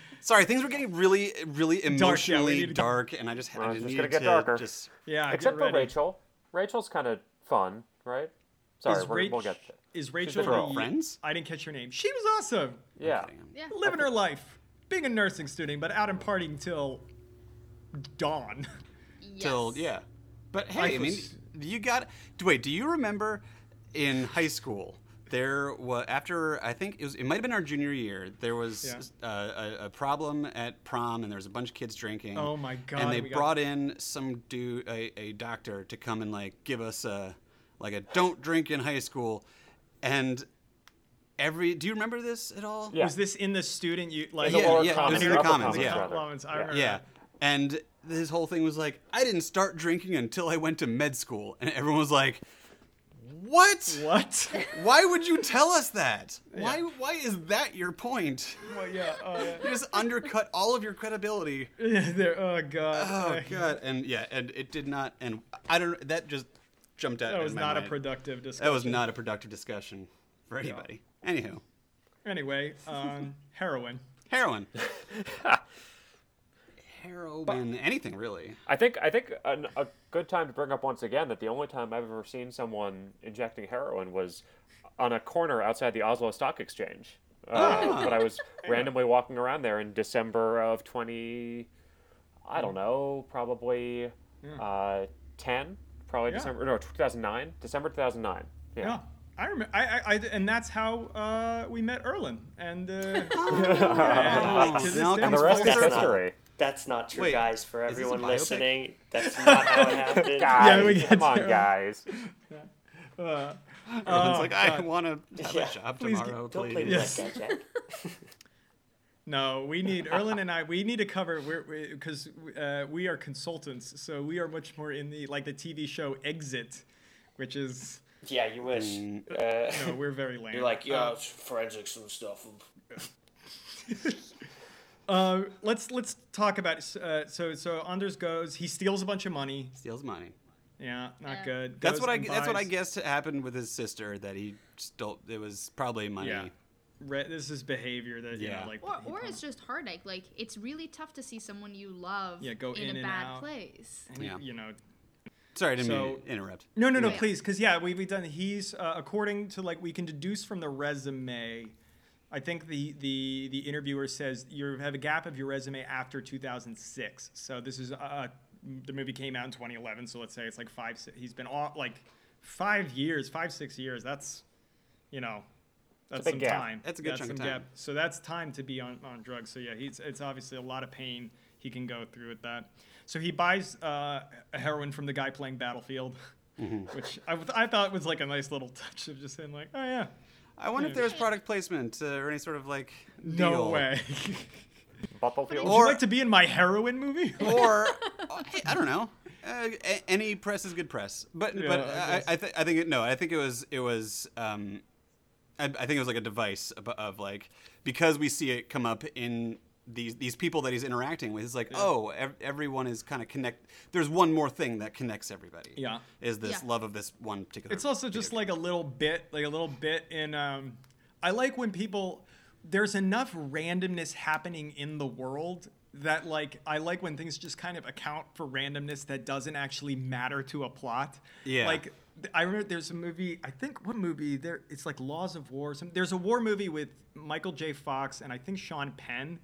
Sorry, things were getting really, really emotionally need to- dark, and I just, Well, I it's just just needed gonna get to darker. just. Yeah. Except get for. Rachel. Rachel's kind of fun, right? Sorry, Is we're, we'll Rach- get Is Rachel girl. the Friends? I didn't catch her name. She was awesome. Yeah. Yeah. Living her life, being a nursing student, but out and partying till dawn. till yeah. But hey, Life I mean, was- you got. Wait, do you remember in high school? There was after I think it was it might have been our junior year. There was Yeah. uh, a, a problem at prom, and there was a bunch of kids drinking. Oh my God, And they we got- brought in some dude, a, a doctor, to come and like give us a like a don't drink in high school, and every. Do you remember this at all? Yeah. Was this in the student you like? the Yeah, lower yeah, it commons, was in the upper commons, commons, yeah. Commons, I Yeah. remember Yeah. And his whole thing was like, I didn't start drinking until I went to med school. And everyone was like, What? What? Why would you tell us that? Why why is that your point? well, yeah. Uh, You just undercut all of your credibility. yeah. There. Oh god. Oh god. And yeah, and it did not and I don't that just jumped out. That in was my not a productive discussion. That was not a productive discussion for anybody. Anywho. Anyway, um, heroin. Heroin. Heroin. Anything really. I think I think an, a good time to bring up once again that the only time I've ever seen someone injecting heroin was on a corner outside the Oslo Stock Exchange. Uh, but I was randomly walking around there in December of 20, I don't know, probably uh, 10, probably Yeah. December, no, 2009, December 2009. Yeah. Yeah. I remember, I, I, I, and that's how uh, we met Erlen, and, uh, and to this now day, And the rest is history. That's not true, Wait, guys. For is this a everyone listening, that's not how it happened. Guys, we get come on, there. guys. uh, Everyone's oh, like, I God. want to have Yeah. a job Please tomorrow, Don't please. play with Yes. that guy, No, we need Erlen and I. We need to cover we're because uh, we are consultants, so we are much more in the like the TV show Exit, which is Yeah, you wish. Mm. Uh, no, we're very lame. you're like, yeah, it's forensics and stuff. Uh, let's let's talk about uh, so so Anders goes. He steals a bunch of money. Steals money. Yeah, not Yeah. good. That's what I. and That's what I buys- guessed happened with his sister. That he stole. It was probably money. Yeah, Re- this is behavior that you Yeah. know, like Or, or prob- it's just heartache. Like it's really tough to see someone you love Yeah, go in a and bad out. place. and, Yeah. you know. Sorry, I didn't mean to interrupt. No, no, no, Yeah. please, because yeah, we, we've done. He's uh, according to like we can deduce from the resume. I think the the the interviewer says you have a gap of your resume after 2006. So this is uh, the movie came out in 2011. So let's say it's like five. si- He's been off like five years, five six years. That's you know. That's some gap. time. That's a good chunk of some time. So that's time to be on, on drugs. So yeah, he's it's obviously a lot of pain he can go through with that. So he buys uh, a heroin from the guy playing Battlefield, Mm-hmm. which I, I thought was like a nice little touch of just saying like, oh yeah, I wonder if there was product placement uh, or any sort of like no deal. way. Battlefield. Would Or- you like to be in my heroin movie? or uh, I don't know. Uh, a- any press is good press, but Yeah, but I I. I, th- I think it, no, I think it was it was um, I, I think it was like a device of, of like because we see it come up in these these people that he's interacting with. It's like oh, ev- everyone is kind of connect. There's one more thing that connects everybody. Yeah. is this Yeah. love of this one particular. It's also just like a little bit, like a little bit in. Um, I like when people. There's enough randomness happening in the world that like I like when things just kind of account for randomness that doesn't actually matter to a plot. Yeah. Like I remember there's a movie. I think what movie there? It's like Laws of War. Some, there's a war movie with Michael J. Fox and I think Sean Penn.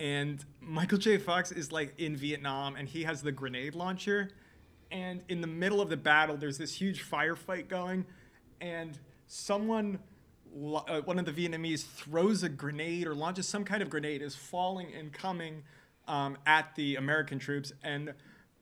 And Michael J. Fox is like in Vietnam and he has the grenade launcher. And in the middle of the battle there's this huge firefight going and someone uh, one of the vietnamese throws a grenade or launches some kind of grenade is falling and coming um, at the american troops. And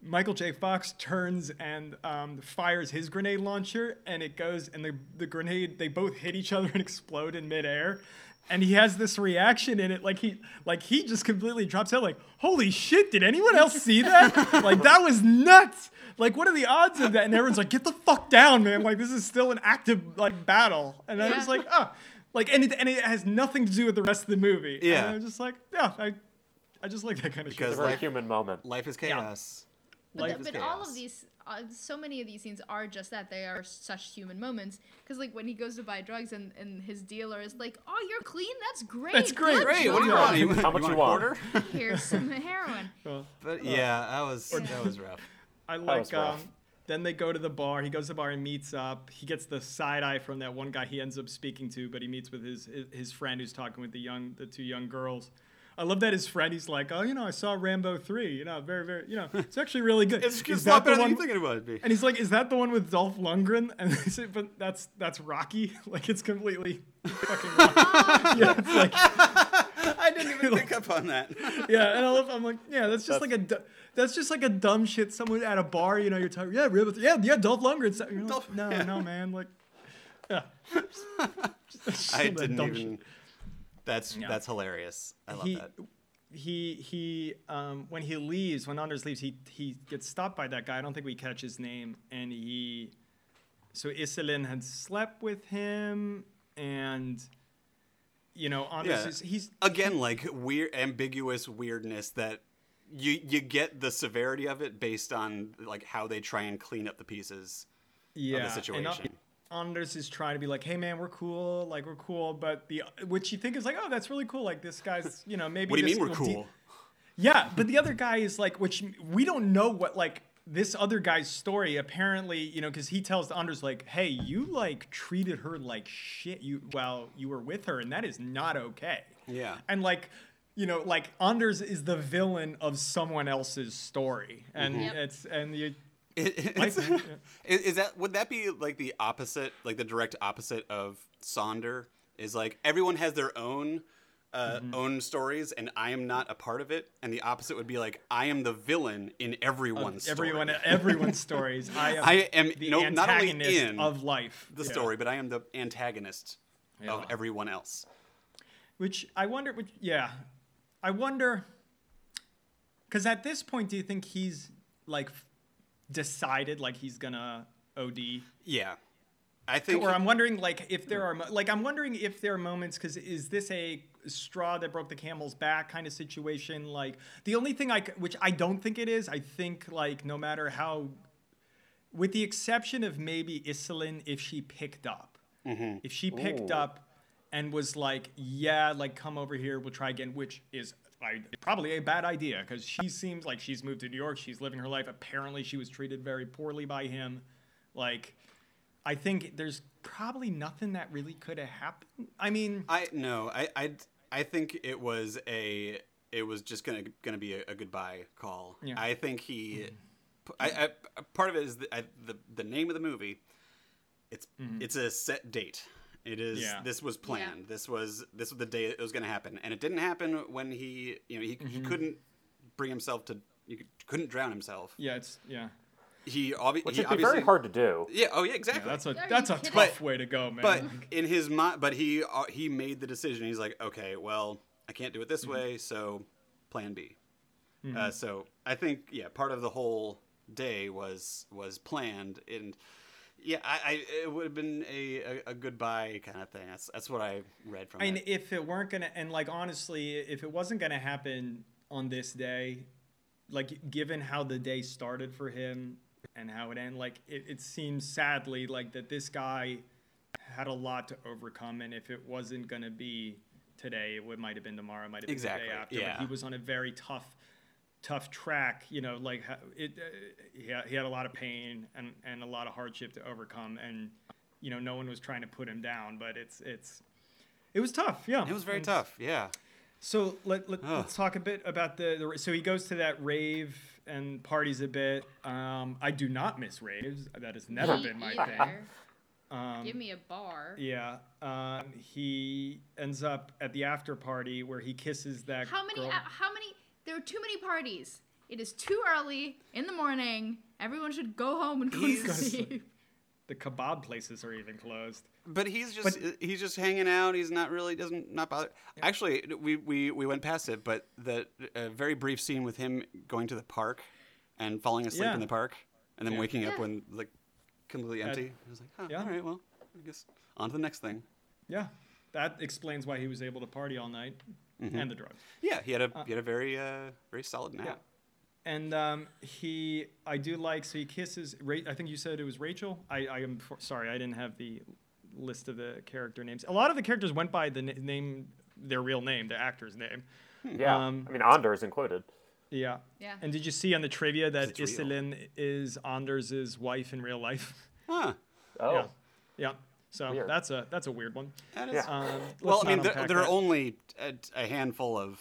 michael j. Fox turns and um, fires his grenade launcher and it goes and the, the grenade they both hit each other and explode in midair and he has this reaction in it like he like he just completely drops out like holy shit did anyone else see that? Like that was nuts. Like what are the odds of that? And everyone's like get the fuck down man. Like this is still an active like battle. And i was like oh like and it, and it has nothing to do with the rest of the movie. Yeah. and i'm just like yeah i i just like that kind of Because shit It's a very human moment. life is chaos. But, the- is but all of these, uh, so many of these scenes are just that they are such human moments. Because like when he goes to buy drugs and, and his dealer is like, "Oh, you're clean. That's great. That's great. Good Great. What do you job. want? You, How much you you want? a want? quarter? Here's some heroin." Well, But yeah, that was that was rough. I was like. Um, rough. then they go to the bar. He goes to the bar and meets up. He gets the side eye from that one guy he ends up speaking to, but he meets with his his, his friend who's talking with the young the two young girls. I love that his friend. He's like, oh, you know, I saw Rambo three. You know, very very. You know, it's actually really good. It's Is just that a the better than one- you think it would be. And he's like, "Is that the one with Dolph Lundgren?" And I say, "But that's that's Rocky. Like it's completely fucking Rocky. yeah, it's like I didn't even pick up on that. yeah." And I love, I'm like, "Yeah, that's just like a du- that's just like a dumb shit. Someone at a bar, you know, you're talking, yeah, Rambo, yeah, yeah, Dolph Lundgren. So- you're like, Dolph- no, yeah. no, man, like, yeah." Just I didn't dumb even. shit. That's Yeah. that's hilarious. I love he, that. He he um when he leaves when Anders leaves he he gets stopped by that guy I don't think we catch his name and he so Iselin had slept with him and you know Anders Yeah. is he's Again, like weird, ambiguous weirdness that you you get the severity of it based on like how they try and clean up the pieces yeah of the situation. Anders is trying to be like, "Hey man, we're cool, like we're cool," but the which you think is like, "Oh, that's really cool." Like this guy's, you know, maybe. what do you this mean we're will de- cool? Yeah, but the other guy is like, which we don't know what like this other guy's story. Apparently, you know, because he tells Anders like, "Hey, you like treated her like shit. You while you were with her, and that is not okay." Yeah. and like. You know, like Anders is the villain of someone else's story, and mm-hmm. Yep. it's and you It- is, is that would that be like the opposite, like the direct opposite of Sonder? Is like everyone has their own uh, Mm-hmm. own stories, and I am not a part of it. And the opposite would be like I am the villain in everyone's everyone story. everyone's stories. I am, I am the no, not only antagonist in of life. the Yeah. story, but I am the antagonist Yeah. of everyone else. Which I wonder, which, yeah, I wonder, because at this point, do you think he's like decided like he's gonna OD? Yeah, I think. Or I'm wondering like if there are like I'm wondering if there are moments because is this a straw that broke the camel's back kind of situation? Like the only thing I, which I don't think it is. I think like no matter how, with the exception of maybe Iselin, if she picked up, mm-hmm. if she picked Ooh. up and was like, yeah, like come over here, we'll try again, which is. I, probably a bad idea because she seems like she's moved to New York. She's living her life. Apparently, she was treated very poorly by him. Like, I think there's probably nothing that really could have happened. I mean, I no, I I I think it was a it was just gonna gonna be a, a goodbye call. Yeah. I think he, I, I part of it is the, I, the the name of the movie. It's mm-hmm. it's a set date. It is. Yeah. This was planned. This was this was the day it was going to happen, and it didn't happen when he you know he, he couldn't bring himself to he could- couldn't drown himself. yeah, it's yeah. He, obvi- Which he would be obviously very hard to do. Yeah. Oh yeah. yeah Exactly. that's a Are that's a kidding? tough But- way to go, man. But in his mind, but he uh, he made the decision. He's like, okay, well, I can't do it this way, so Plan B. Uh, so I think yeah, part of the whole day was was planned, and yeah, I, I it would have been a, a, a goodbye kind of thing. That's that's what I read from I mean, it. if it weren't gonna, and like honestly, if it wasn't gonna happen on this day, like given how the day started for him and how it ended, like it, it seems sadly like that this guy had a lot to overcome, and if it wasn't gonna be today, it would might have been tomorrow, might have been Exactly, the day after. yeah. But he was on a very tough. Tough track, you know, like ha- it. Uh, he, had, he had a lot of pain and, and a lot of hardship to overcome, and you know, no one was trying to put him down. But it's it's it was tough, yeah. it was very And tough. Yeah. So let, let, let's talk a bit about the, the. So he goes to that rave and parties a bit. Um, I do not miss raves. That has never been my either. thing. Um, Give me a bar. yeah. Um, he ends up at the after party where he kisses that How many? girl. Uh, how many? There are too many parties. It is too early in the morning. Everyone should go home and go to He's- sleep. the kebab places are even closed. But he's just he's just hanging out. He's not really doesn't not bother. Actually, we, we we went past it, but the a very brief scene with him going to the park and falling asleep Yeah. in the park, and then Yeah. waking up when like completely At- empty. I was like, oh, Yeah. all right, well, I guess on to the next thing. Yeah, that explains why he was able to party all night Mm-hmm. and the drugs. Yeah, he had a he had a very uh very solid nap. and um, he, I do like. So he kisses. Ra- I think you said it was Rachel. I, I am for, sorry, I didn't have the list of the character names. A lot of the characters went by the na- name, their real name, the actor's name. Yeah, Um, I mean Anders included. Yeah. Yeah. And did you see on the trivia that Iselin is Anders' wife in real life? Huh. Oh, Yeah. Yeah. So Weird. that's a that's a weird one. That is- Yeah. Um, well, I mean, there, there are only a, a handful of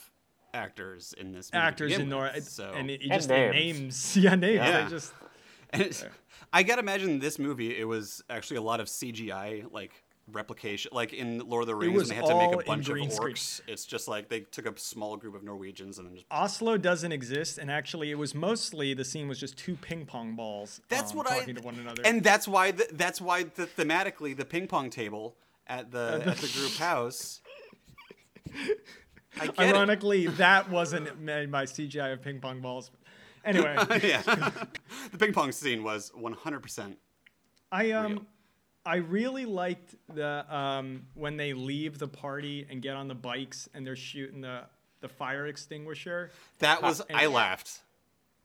actors in this movie actors in Nora, with, so and it, it And just the names. names. Yeah, names. Yeah. They just And it's, I gotta imagine this movie. It was actually a lot of CGI, like replication, like in Lord of the Rings, when they had to make a bunch of green screen. It's just like they took a small group of Norwegians and then just. Oslo doesn't exist, and actually, it was mostly the scene was just two ping pong balls. That's um, what I. talking to one another. And that's why. The, that's why the, thematically the ping pong table at the at the group house. I get it. ironically, that wasn't made by CGI of ping pong balls. Anyway, yeah, the ping pong scene was 100. percent I um, Real. I really liked the um when they leave the party and get on the bikes and they're shooting the the fire extinguisher. That was. and- I laughed.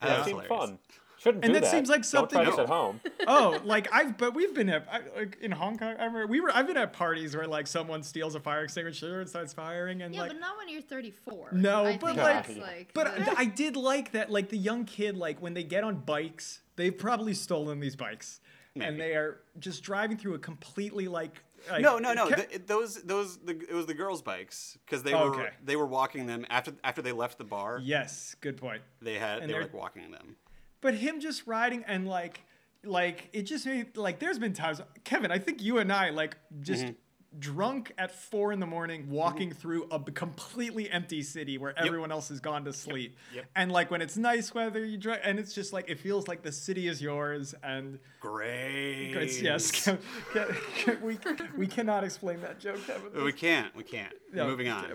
That that was seemed hilarious. fun. Shouldn't And do that that seems like Don't try something- this at home. oh, like I've but we've been at I, like in Hong Kong. I remember we were I've been at parties where like someone steals a fire extinguisher and starts firing and Yeah, like but not when you're 34. No, I but like- like But I, I did like that, like the young kid, like when they get on bikes, they've probably stolen these bikes, and they are just driving through a completely like. like No, no, no. ca- The, those, those, the, it was the girls' bikes because they were okay. they were walking them after after they left the bar. yes, good point. They had And they were like walking them. But him just riding and like, like it just made like. There's been times, Kevin. I think you and I like just. Mm-hmm. Drunk at four in the morning, walking through a completely empty city where everyone else has gone to sleep, Yep. and like when it's nice weather, you drive, and it's just like it feels like the city is yours, and Great. It's, yes, Kev- Kev- Kev- we, we cannot explain that joke, Kevin. We can't. We can't. No, Moving on.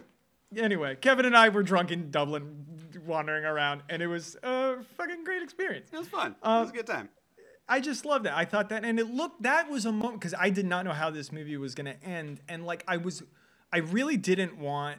Anyway, Kevin and I were drunk in Dublin, wandering around, and it was a fucking great experience. It was fun. Uh, it was a good time. I just loved it. I thought that, and it looked that was a moment because I did not know how this movie was gonna end, and like I was, I really didn't want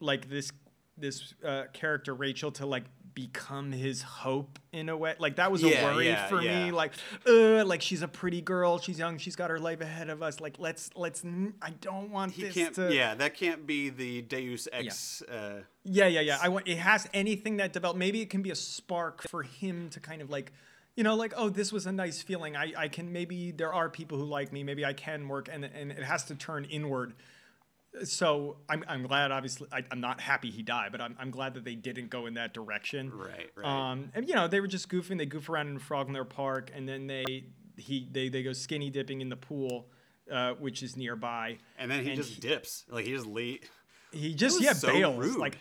like this this uh, character Rachel to like become his hope in a way. Like that was a Yeah, worry yeah, for yeah. me. Like, uh, like she's a pretty girl, she's young, she's got her life ahead of us. Like let's let's. n- I don't want He this can't. to. Yeah, that can't be the Deus Ex. Uh, Yeah, yeah, yeah. I want it has anything that developed. Maybe it can be a spark for him to kind of like, you know, like oh, this was a nice feeling. I, I can maybe there are people who like me. Maybe I can work, and and it has to turn inward. So I'm I'm glad. Obviously, I, I'm not happy he died, but I'm I'm glad that they didn't go in that direction. right. Right. Um, and you know they were just goofing. They goof around in Frogner Park, and then they he they they go skinny dipping in the pool, uh, which is nearby. and then he and just he- dips. Like he just le He just yeah so bails rude. like.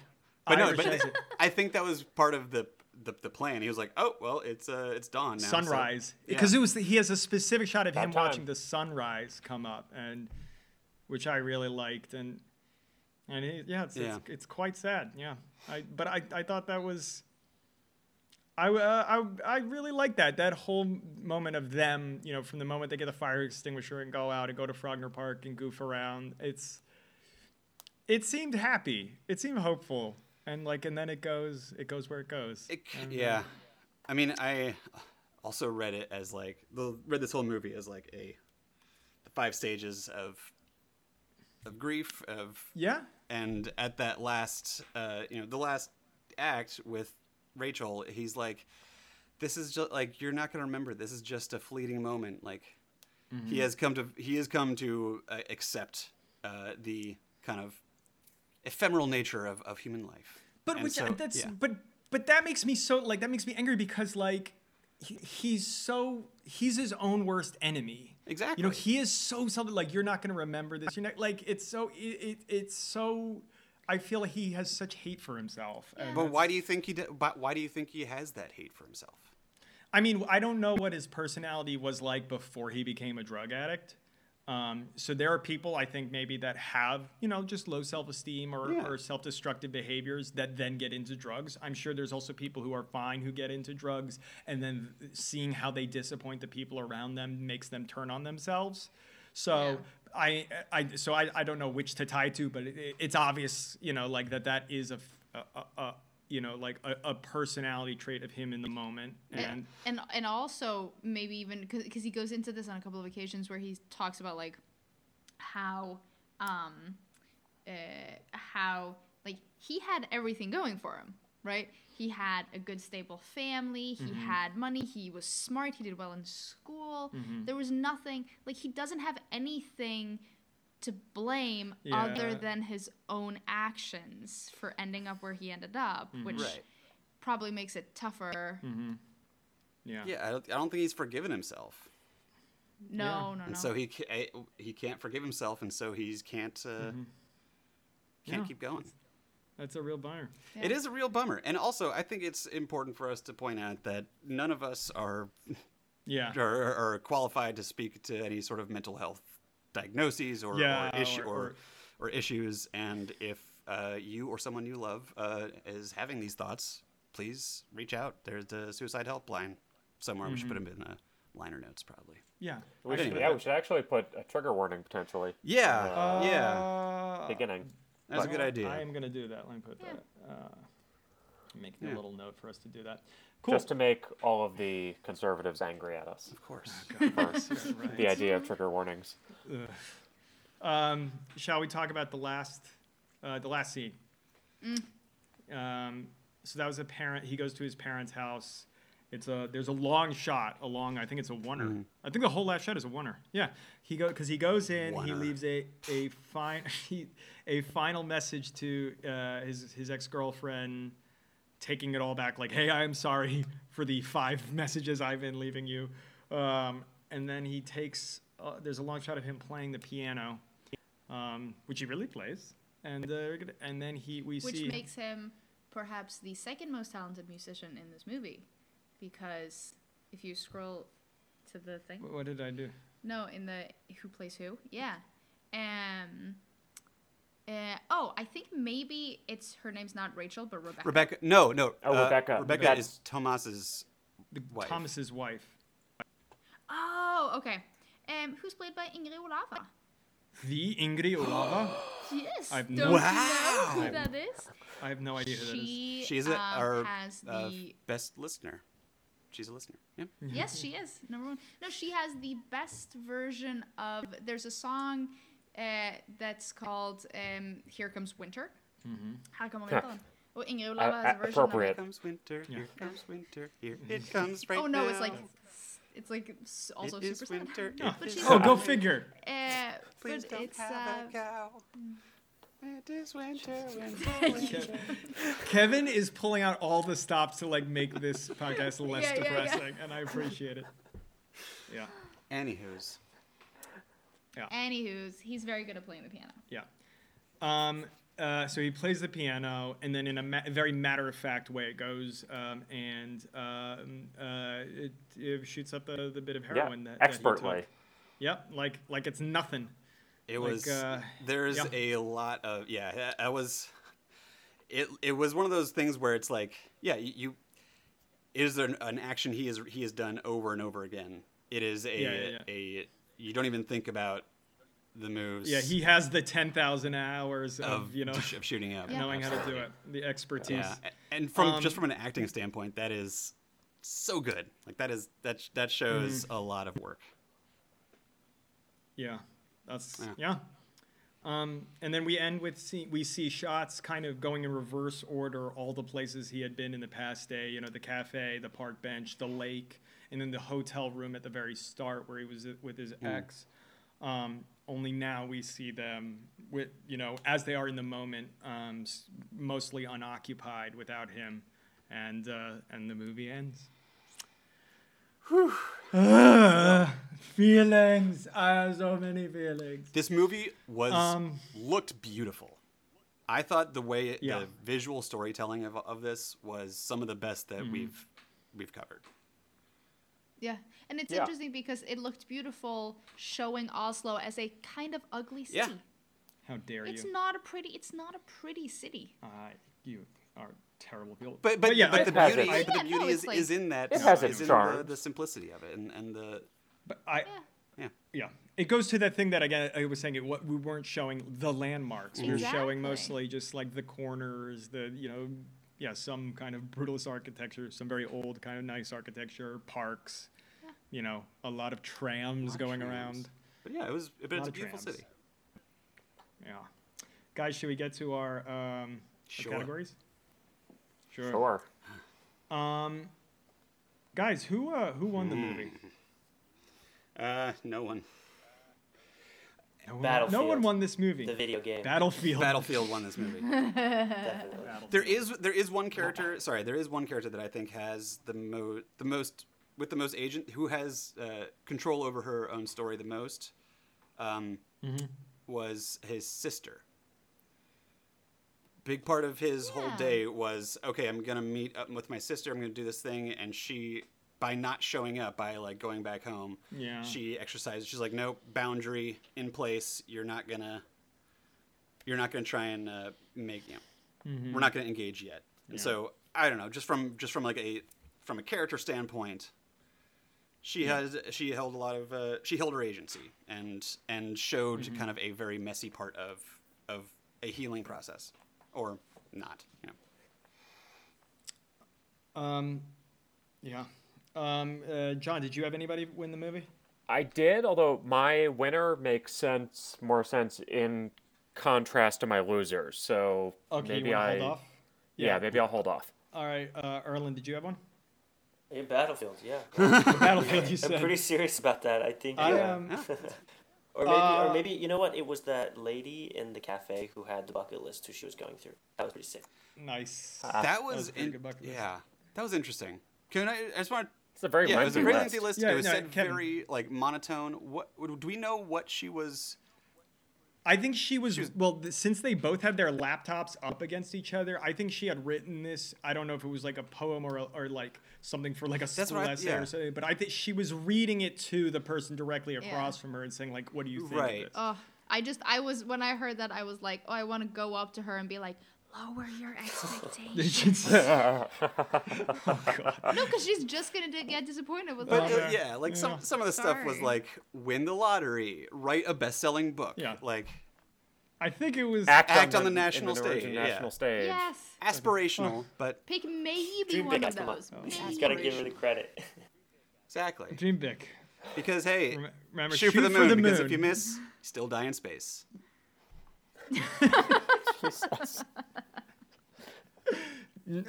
But no, but. I think that was part of the, the the plan. He was like, "Oh, well, it's uh, it's dawn now." so- sunrise Yeah. because it was he has a specific shot of About him time. watching the sunrise come up and which I really liked and and it, yeah it's, Yeah. it's it's quite sad yeah I but I I thought that was I, uh, I I really like that that whole moment of them you know from the moment they get the fire extinguisher and go out and go to Frogner Park and goof around it's it seemed happy it seemed hopeful and like and then it goes it goes where it goes It, yeah, I mean, I also read it as like the read this whole movie as like a the five stages of of grief of yeah and at that last uh you know the last act with Rachel, he's like, this is just like you're not gonna remember. This is just a fleeting moment. Like Mm-hmm. he has come to he has come to uh, accept uh, the kind of ephemeral nature of, of human life. But And which so, that's yeah. but but that makes me so like that makes me angry because like he, he's so he's his own worst enemy. Exactly. You know, he is so something like you're not going to remember this. You're not like it's so it, it it's so I feel like he has such hate for himself. and But why do you think he? But why do you think he has that hate for himself? I mean, I don't know what his personality was like before he became a drug addict. Um, so there are people I think maybe that have you know just low self-esteem or, Yeah. or self-destructive behaviors that then get into drugs. I'm sure there's also people who are fine who get into drugs and then seeing how they disappoint the people around them makes them turn on themselves. So I, I so I, I don't know which to tie to, but it, it's obvious you know like that that is a- a- a- you know, like a, a personality trait of him in the moment. And and and also maybe even because he goes into this on a couple of occasions where he talks about like how um uh, how like he had everything going for him right he had a good stable family he Mm-hmm. had money he was smart he did well in school Mm-hmm. there was nothing like he doesn't have anything to blame Yeah. other than his own actions for ending up where he ended up Mm-hmm. which Right. probably makes it tougher yeah. Yeah, I don't, I don't think he's forgiven himself. no no no And so he eh, he can't forgive himself, and so he can't uh, can't Mm-hmm. Yeah. keep going. That's a real bummer. It is a real bummer, and also I think it's important for us to point out that none of us are Yeah. are, are qualified to speak to any sort of mental health diagnoses or Yeah, or, issue, or- or, or- or issues. And if uh, you or someone you love uh, is having these thoughts, please reach out. There's the suicide helpline somewhere. We should put them in the liner notes, probably. Yeah. We should, Anyway. yeah, we should actually put a trigger warning potentially. Yeah, Uh, yeah, Uh, Beginning. that's a good idea. I am going to do that. Let me put Yeah. that. Make a Yeah. little note for us to do that. Cool. Just to make all of the conservatives angry at us Of course. for the idea of trigger warnings. Um, shall we talk about the last, uh, the last scene? Um, so that was a parent. He goes to his parents' house. It's a there's a long shot along. I think it's a oneer. I think the whole last shot is a oneer. Yeah, he go because he goes in. He leaves a a fine he, a final message to uh, his his ex girlfriend, taking it all back. Like, hey, I'm sorry for the five messages I've been leaving you. Um, and then he takes. Uh, there's a long shot of him playing the piano, um, which he really plays. And uh, and then he we which see Which makes him perhaps the second most talented musician in this movie because if you scroll to the thing What did I do? no in the who plays who yeah um uh, oh i think maybe it's her name's not rachel but rebecca Rebecca, no, no. Oh, uh, Rebecca. Rebecca That's- is Tomas's The, wife. Thomas's wife. oh okay um who's played by ingrid olava The Ingrid Olava. yes I've don't no- you know who that is I have no idea who that is. she She's a, um, our has uh, the best listener. She's a listener. Yeah. Yes, she is number one. No, she has the best version of. There's a song uh, that's called um, "Here Comes Winter." Her kommer vinteren. Og Ingrid Olava Uh, has a version appropriate. Here comes winter. Here comes winter. Here it comes right of. Oh no, now. it's like it's like also It is super sad. winter. Oh, It But she's- oh, go figure. Uh, Please don't it's have uh, a cow. It is winter, winter, winter. Kevin is pulling out all the stops to like make this podcast less Yeah, yeah, yeah. depressing, and I appreciate it. Yeah, Anywho's. Anywho's he's very good at playing the piano. yeah. Um, uh, so he plays the piano, and then in a ma- very matter of fact way, it goes um, and um, uh, it, it shoots up the, the bit of Yeah, heroin that, that he took. expertly. Yep, like like it's nothing. It Like, was. uh, there's yeah. a lot of yeah. I was. It it was one of those things where it's like yeah you. you is there an, an action he has he has done over and over again? It is a Yeah, yeah, yeah. a you don't even think about the moves. Yeah, he has the ten thousand hours of, of you know of shooting up. Yeah. knowing how to do it, the expertise. Yeah, and from Um, just from an acting standpoint, that is so good. Like that is that that shows a lot of work. Yeah, that's Yeah. yeah. Um, and then we end with see, we see shots kind of going in reverse order, all the places he had been in the past day. You know, the cafe, the park bench, the lake, and then the hotel room at the very start where he was with his ex. Um, only now we see them with you know as they are in the moment, um, mostly unoccupied without him, and uh, and the movie ends. Ah, feelings. I have so many feelings. This movie was Um, looked beautiful. I thought the way it, Yeah. the visual storytelling of, of this was some of the best Mm-hmm. that we've we've covered. Yeah, and it's Yeah. interesting because it looked beautiful, showing Oslo as a kind of ugly city. Yeah. How dare It's you? not a pretty. It's not a pretty city. Uh, you are terrible people. But but, yeah, but the beauty, its- but the Yeah, no, beauty is, like- is in that It has is its in the, the simplicity of it and, and the but I, Yeah. yeah. yeah, it goes to that thing that again I was saying. It what we weren't showing the landmarks. We were showing mostly just like the corners, the you know, yeah, some kind of brutalist architecture, some very old kind of nice architecture, parks. You know, a lot of trams Lot of going trams. around. But yeah, it was. But Lot it's a beautiful trams. city. Yeah, guys, should we get to our, um, our categories? Sure. Sure. Um, guys, who uh, who won the movie? Uh, no one. No one, no one won this movie. The video game. Battlefield. Battlefield won this movie. Definitely. There is there is one character. Sorry, there is one character that I think has the mo the most with the most agent who has uh, control over her own story the most. Um, Was his sister. Big part of his whole day was okay. I'm gonna meet up with my sister. I'm gonna do this thing, and she by not showing up by like going back home. Yeah. She exercises. She's like, nope, boundary in place. You're not gonna. You're not gonna try and uh, make you know we're not going to engage yet. And Yeah. so I don't know, just from just from like a from a character standpoint, she has she held a lot of uh, she held her agency and and showed Mm-hmm. kind of a very messy part of of a healing process, or not. You know. Um, yeah. Um, uh, John, did you have anybody win the movie? I did, although my winner makes sense, more sense in contrast to my losers. So Okay, maybe you want I, hold off? Yeah. maybe I'll hold off. All right, uh, Erlen, did you have one? In Battlefield, yeah. Battlefield, you said. I'm pretty serious about that. I think. I yeah. am. Or maybe, Uh, or maybe you know what? It was that lady in the cafe who had the bucket list who she was going through. That was pretty sick. Nice. that was was, in, good bucket list. yeah, that was interesting. Can I? I just want. It's a very Yeah, it was a very list. lengthy list. Yeah, it was no, said Kevin. very like monotone. What do we know? What she was? I think she was, well, th- since they both had their laptops up against each other, I think she had written this. I don't know if it was like a poem or, a, or like something for like a That's school what I- essay yeah. or something, but I think she was reading it to the person directly across Yeah. from her and saying, like, what do you think Right. of this? Oh, I just I was when I heard that I was like, oh, I want to go up to her and be like, lower your expectations. oh, God. no, because she's just gonna d- get disappointed with But all uh, yeah. yeah, like Yeah. some some of the stuff was like win the lottery, write a best-selling book. Yeah. like I think it was. Act, Act on the in national in Norwegian stage, yeah. National stage. Yes, aspirational, but pick maybe Dream one big, of come on. those. He's got to give her the credit. exactly Dream big. because hey, Rem- Remember, shoot, for the moon. the because if you miss, you still die in space.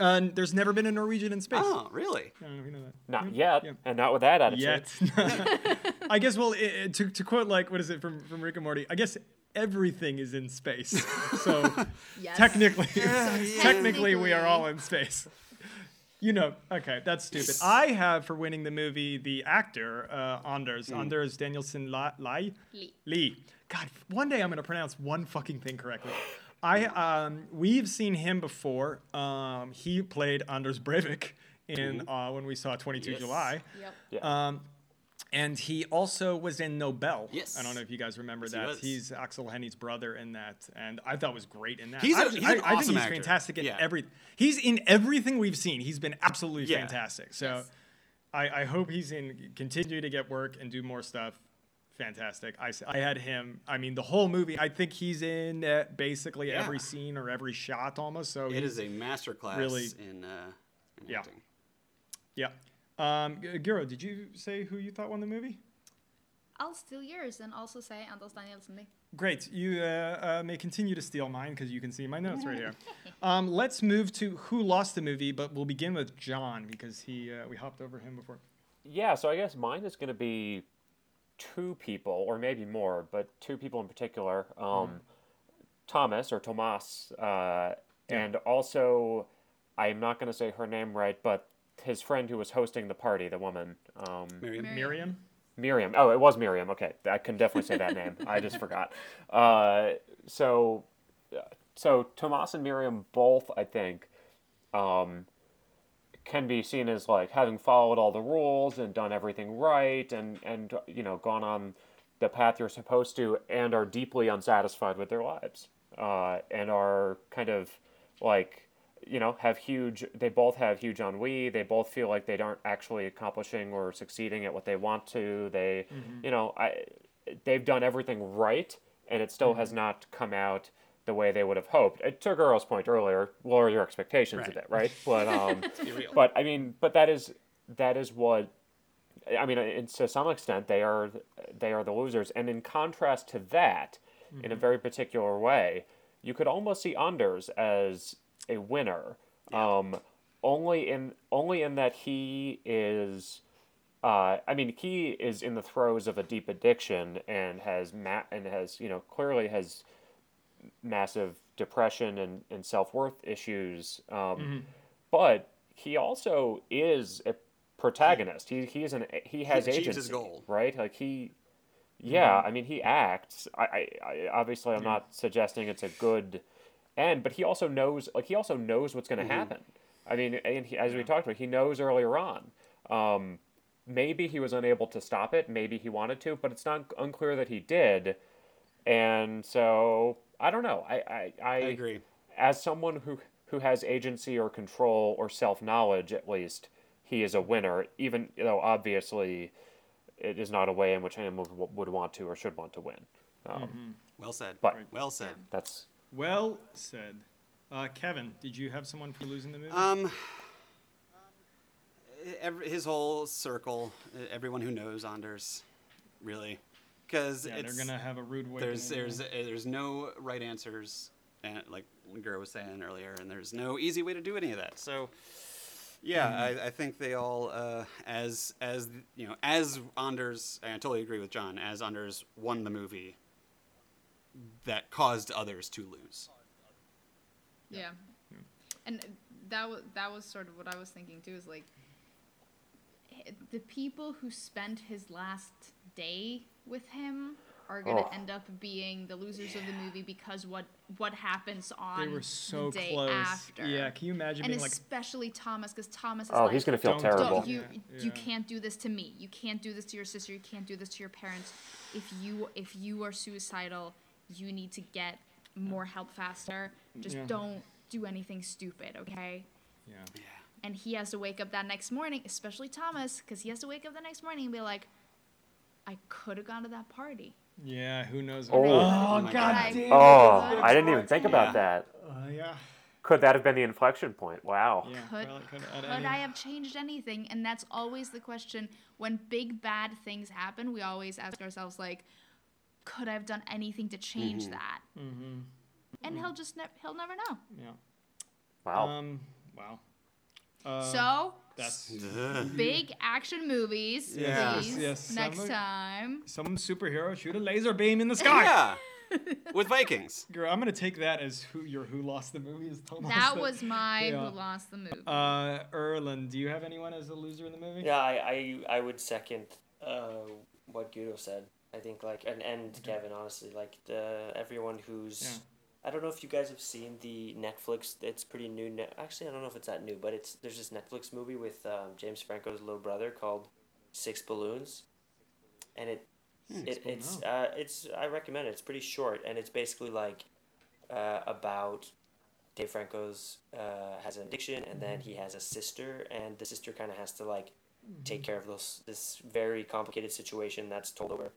Uh, there's never been a Norwegian in space. Oh, really? I don't know if you know that. Not yet, Yeah. and not with that attitude. Yet. I guess, well, i i- to, to quote, like, what is it from, from Rick and Morty? I guess everything is in space. So Yes. technically, Yeah, technically, we are all in space. You know, okay, that's stupid. I have for winning the movie the actor, uh, Anders. Anders Danielsen La- Lai? Lee. Lee. God, one day I'm going to pronounce one fucking thing correctly. I um, we've seen him before. Um, he played Anders Breivik in uh, when we saw 22 Yes. July. Yep. Yeah. Um, and he also was in Nobel. Yes. I don't know if you guys remember Yes, that. was. He's Aksel Hennie's brother in that, and I thought was great in that. He's a- I, he's I, an I think he's actor. fantastic in Yeah. every. He's in everything we've seen. He's been absolutely Yeah. fantastic. So, Yes. I, I hope he's in continue to get work and do more stuff. Fantastic. I, I had him. I mean, the whole movie. I think he's in uh, basically Yeah. every scene or every shot almost. So it is a masterclass really- in, uh, in Yeah. acting. yeah. Um, G- Guro, did you say who you thought won the movie? I'll steal yours and also say Anders Danielsen Lie. Great. You uh, uh, may continue to steal mine because you can see my notes right here. Um, let's move to who lost the movie, but we'll begin with John because he uh, we hopped over him before. Yeah, so I guess mine is going to be two people, or maybe more, but two people in particular. Um, Thomas or Tomas, uh, and also I'm not going to say her name right, but his friend who was hosting the party, the woman, um, Miriam. Miriam. Miriam. Miriam. Oh, it was Miriam. Okay, I can definitely say that name. I just forgot. Uh, so, so Tomas and Miriam both, I think, um, can be seen as like having followed all the rules and done everything right, and and you know gone on the path you're supposed to, and are deeply unsatisfied with their lives, uh, and are kind of like you know have huge they both have huge ennui they both feel like they aren't actually accomplishing or succeeding at what they want to they you know i they've done everything right and it still has not come out the way they would have hoped. Uh, to Guro's point earlier, lower your expectations a bit, right? But um, but I mean, but that is that is what I mean. And to some extent, they are they are the losers. And in contrast to that, in a very particular way, you could almost see Anders as a winner. Um, only in only in that he is. Uh, I mean, he is in the throes of a deep addiction and has ma- and has you know clearly has massive depression and, and self worth issues. Um, But he also is a protagonist. He he is an he has achieves agency, his goal. right? Like he, yeah. I mean, he acts. I, I, I obviously I'm not suggesting it's a good end, but he also knows like he also knows what's going to happen. I mean, and he, as we talked about, he knows earlier on. Um, maybe he was unable to stop it. Maybe he wanted to, but it's not unclear that he did. And so I don't know. I I, I, I agree. As someone who who has agency or control or self knowledge, at least he is a winner. Even though obviously it is not a way in which anyone would, want to or should want to win. Um, Well said. But- well said. That's Well said. Uh, Kevin, did you have someone for losing the movie? Um, every, his whole circle, everyone who knows Anders, really, because yeah, they're gonna have a rude way. there's there's uh, there's no right answers, and like Guro was saying earlier, and there's no easy way to do any of that. So, yeah, Mm-hmm. I, I think they all, uh, as as you know, as Anders, and I totally agree with John, as Anders won the movie, that caused others to lose. Yeah. And that was that was sort of what I was thinking too. Is like the people who spent his last day with him are gonna Oh. end up being the losers of the movie because what what happens on they were so the day close. after. Yeah, can you imagine and being like, especially Thomas, because Thomas is oh, like, he's gonna feel Don't- terrible. don't you Yeah, you yeah. can't do this to me you can't do this to your sister you can't do this to your parents if you if you are suicidal you need to get more help faster just Yeah. don't do anything stupid okay yeah, yeah. and he has to wake up that next morning especially thomas because he has to wake up the next morning and be like i could have gone to that party yeah, who knows? Oh. Oh my god God. damn! Oh, I didn't even think Yeah. about that. Uh, yeah, Could that have been the inflection point? Wow. yeah. could, well, could, could any- I have changed anything? And that's always the question. When big bad things happen, we always ask ourselves, like, could I have done anything to change that? Mhm. And he'll just ne- he'll never know. Yeah. Wow. Um. Wow. Uh, so that's big action movies, Yeah. please. Yes, next some- time. some superhero shoot a laser beam in the sky. Yeah, with Vikings. Girl, I'm gonna take that as who your who lost the movie is Thomas. That was my Yeah. who lost the movie. Uh, Erlen, do you have anyone as a loser in the movie? Yeah, I, I, I would second uh, what Guro said. I think like and and Kevin honestly like the everyone who's Yeah. I don't know if you guys have seen the Netflix. It's pretty new. Ne- Actually, I don't know if it's that new, but it's there's this Netflix movie with um, James Franco's little brother called Six Balloons, and it, it it's uh, it's I recommend it. It's pretty short, and it's basically like uh, about Dave Franco's uh, has an addiction, and then he has a sister, and the sister kind of has to like take care of this this very complicated situation that's told over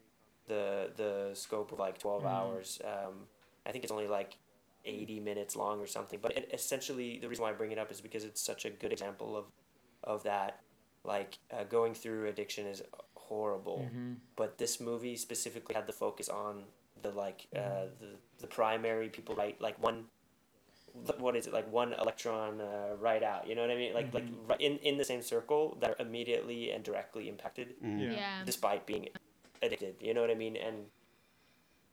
the the scope of like 12 hours. Um, I think it's only like 80 minutes long or something. But it, essentially, the reason why I bring it up is because it's such a good example of of that. Like uh, going through addiction is horrible, but this movie specifically had the focus on the like uh, the the primary people right like one what is it like one electron uh, right out you know what i mean like like right in in the same circle that are immediately and directly impacted Yeah. yeah. despite being addicted. You know what I mean? And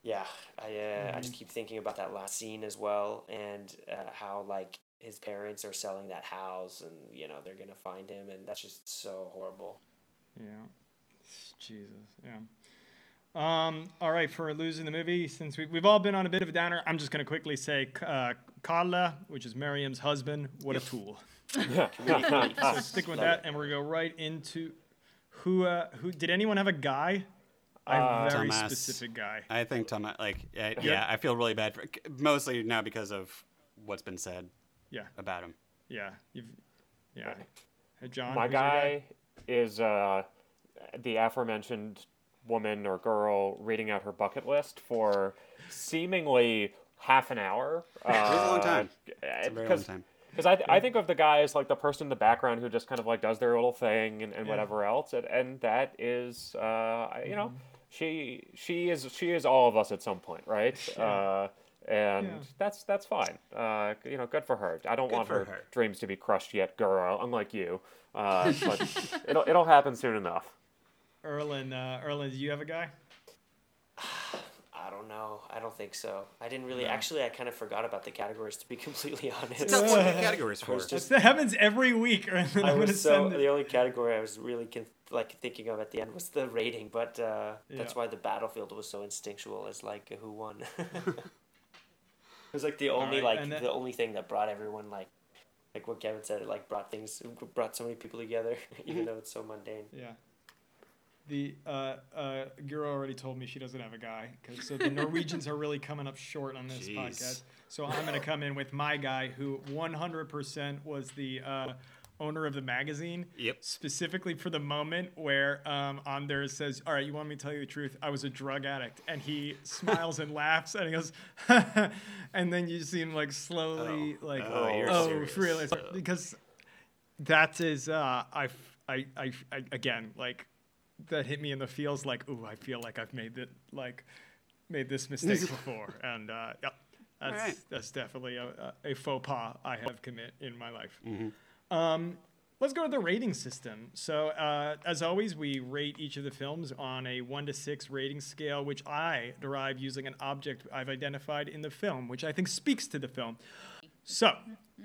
yeah, I uh, I just keep thinking about that last scene as well, and uh, how like his parents are selling that house, and you know they're gonna find him, and that's just so horrible. Yeah. Jesus. Yeah. Um, all right, for losing the movie, since we, we've all been on a bit of a downer, I'm just going to quickly say uh, Carla, which is Miriam's husband, what a tool. So stick with that, and we're going to go right into who, uh, who, did anyone have a guy? I have a very Thomas. specific guy. I think Tom, like, yeah, yeah, I feel really bad for mostly now because of what's been said Yeah, about him. yeah, you've, yeah. Hey, John, My who's your guy is uh, the aforementioned woman or girl reading out her bucket list for seemingly half an hour. Uh, It was a long time. It's a very long time. Because I, I think of the guy as like the person in the background who just kind of like does their little thing and, and whatever else, and, and that is, uh, I- you know, she she is she is all of us at some point, right? Uh, and Yeah. that's that's fine. Uh, you know, good for her. I don't want her, her. dreams to be crushed yet, girl. Unlike you, uh, but it'll it'll happen soon enough. Erlen, uh, Erlen, do you have a guy? I don't know. I don't think so. I didn't really. Actually, I kind of forgot about the categories. To be completely honest, That's what the categories for. was just- That happens every week, I I'm gonna was so send the only category I was really con- like thinking of at the end was the rating, but uh, that's Yeah. why the battlefield was so instinctual as like who won. it was like the only Alright, like and then- the only thing that brought everyone like like what Kevin said, it like brought things brought so many people together, even though it's so mundane. Yeah. The uh, uh, Guro already told me she doesn't have a guy, 'cause- so the Norwegians are really coming up short on this Jeez. podcast. So I'm going to come in with my guy, who 100% was the uh, owner of the magazine. Yep. Specifically for the moment where um, Anders says, "All right, you want me to tell you the truth? I was a drug addict," and he smiles and laughs, and he goes, and then you see him like slowly, Oh. like, Oh, you're oh, serious. really? Because that is uh I, I I I again like that hit me in the feels like ooh I feel like I've made it like made this mistake before and uh yeah that's Alright. that's definitely a, a a faux pas I have commit in my life. Um let's go to the rating system. So uh as always we rate each of the films on a 1 to 6 rating scale which I derive using an object I've identified in the film which I think speaks to the film. So,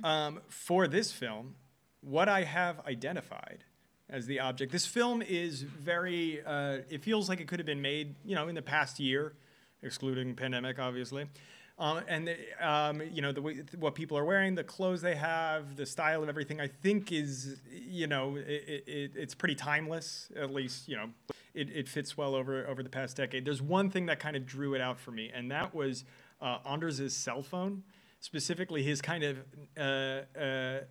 um, for this film, what I have identified as the object, this film is very, uh, it feels like it could have been made, you know, in the past year, excluding pandemic, obviously. Um, and, the, um, you know, the way, what people are wearing, the clothes they have, the style of everything, I think is, you know, it, it, it's pretty timeless, at least, you know, it, it fits well over, over the past decade. There's one thing that kind of drew it out for me, and that was uh, Anders' cell phone specifically his kind of uh, uh,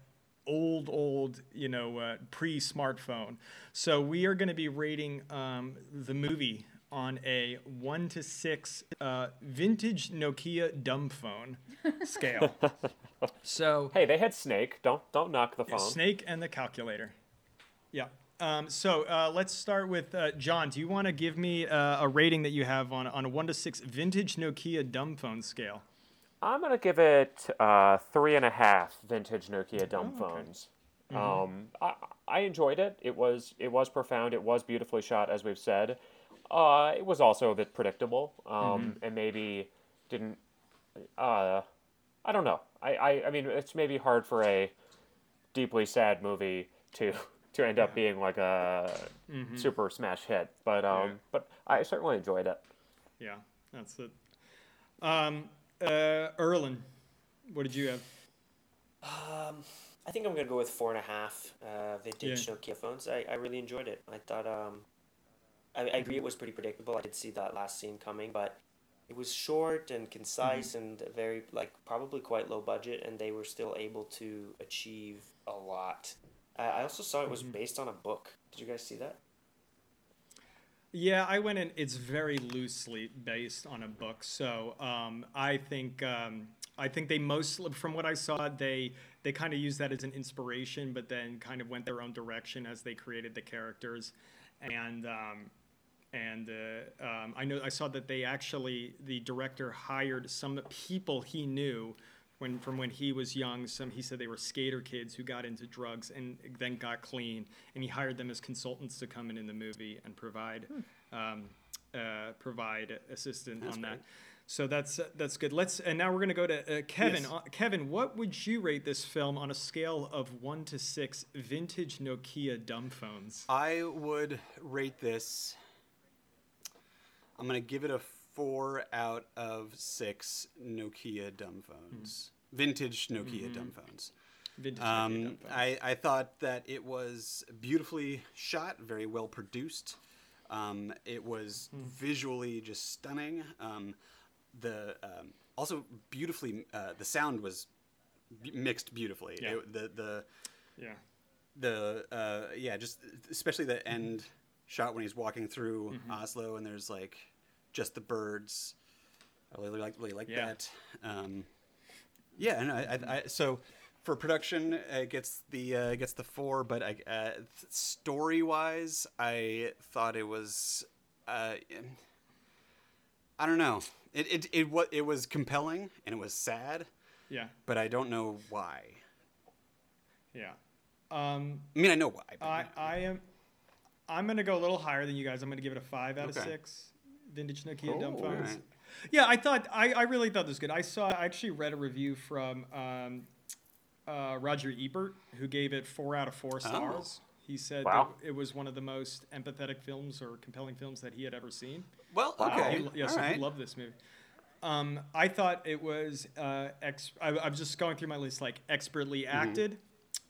old, old, you know, uh, pre-smartphone. So we are going to be rating um, the movie on a one to six uh, vintage Nokia dumb phone scale. so Hey, they had Snake. Don't don't knock the phone. Snake and the calculator. Yeah. Um, so uh, let's start with uh, John. Do you want to give me uh, a rating that you have on on a one to six vintage Nokia dumb phone scale? I'm gonna give it uh, three and a half vintage Nokia dumb Oh, okay. phones. Um, I, I enjoyed it. It was it was profound. It was beautifully shot, as we've said. Uh, it was also a bit predictable, um, and maybe didn't. Uh, I don't know. I, I, I mean, it's maybe hard for a deeply sad movie to to end up being like a super smash hit, but um, Yeah. but I certainly enjoyed it. Yeah, that's it. Um, uh, Erlen, what did you have? Um, I think I'm gonna go with four and a half uh, vintage Yeah. Nokia phones. I, I really enjoyed it. I thought um, I, I agree it was pretty predictable. I did see that last scene coming, but it was short and concise and very like probably quite low budget, and they were still able to achieve a lot. I I also saw it was based on a book. Did you guys see that? Yeah, I went in. It's very loosely based on a book, so um, I think um, I think they mostly from what I saw, they they kind of used that as an inspiration, but then kind of went their own direction as they created the characters, and um, and uh, um, I know I saw that they actually the director hired some people he knew when from when he was young. Some he said they were skater kids who got into drugs and then got clean, and he hired them as consultants to come in in the movie and provide um, uh, provide assistance on that. So that's uh, that's good. Let's and now we're gonna go to uh, Kevin. Yes. Uh, Kevin, what would you rate this film on a scale of one to six vintage Nokia dumb phones? I would rate this. I'm gonna give it a four out of six Nokia dumb phones, vintage Nokia dumb phones. Vintage Nokia Um, dumb phones. I, I thought that it was beautifully shot, very well produced. Um, it was visually just stunning. Um, the um, also beautifully, uh, the sound was b- mixed beautifully. Yeah. It- the the yeah. the uh, yeah, just especially the end shot when he's walking through Oslo and there's like just the birds I really like really like Yeah. that. Um, yeah, and I, I, I so for production it gets the uh, gets the four, but I, uh, story wise, I thought it was. Uh, I don't know. It it it what it was compelling and it was sad, Yeah, but I don't know why. yeah. Um, I mean, I know why. I I am. I'm gonna go a little higher than you guys. I'm gonna give it a five out of six. Vintage Nokia Oh, dumb phones. alright. Yeah, I thought I, I really thought this was good. I saw I actually read a review from um, uh, Roger Ebert who gave it four out of four stars. He said Wow. that it was one of the most empathetic films or compelling films that he had ever seen. well, okay, He, yeah, all so right. he loved this movie. Um, I thought it was uh, ex- I, I'm just going through my list like expertly Mm-hmm. acted.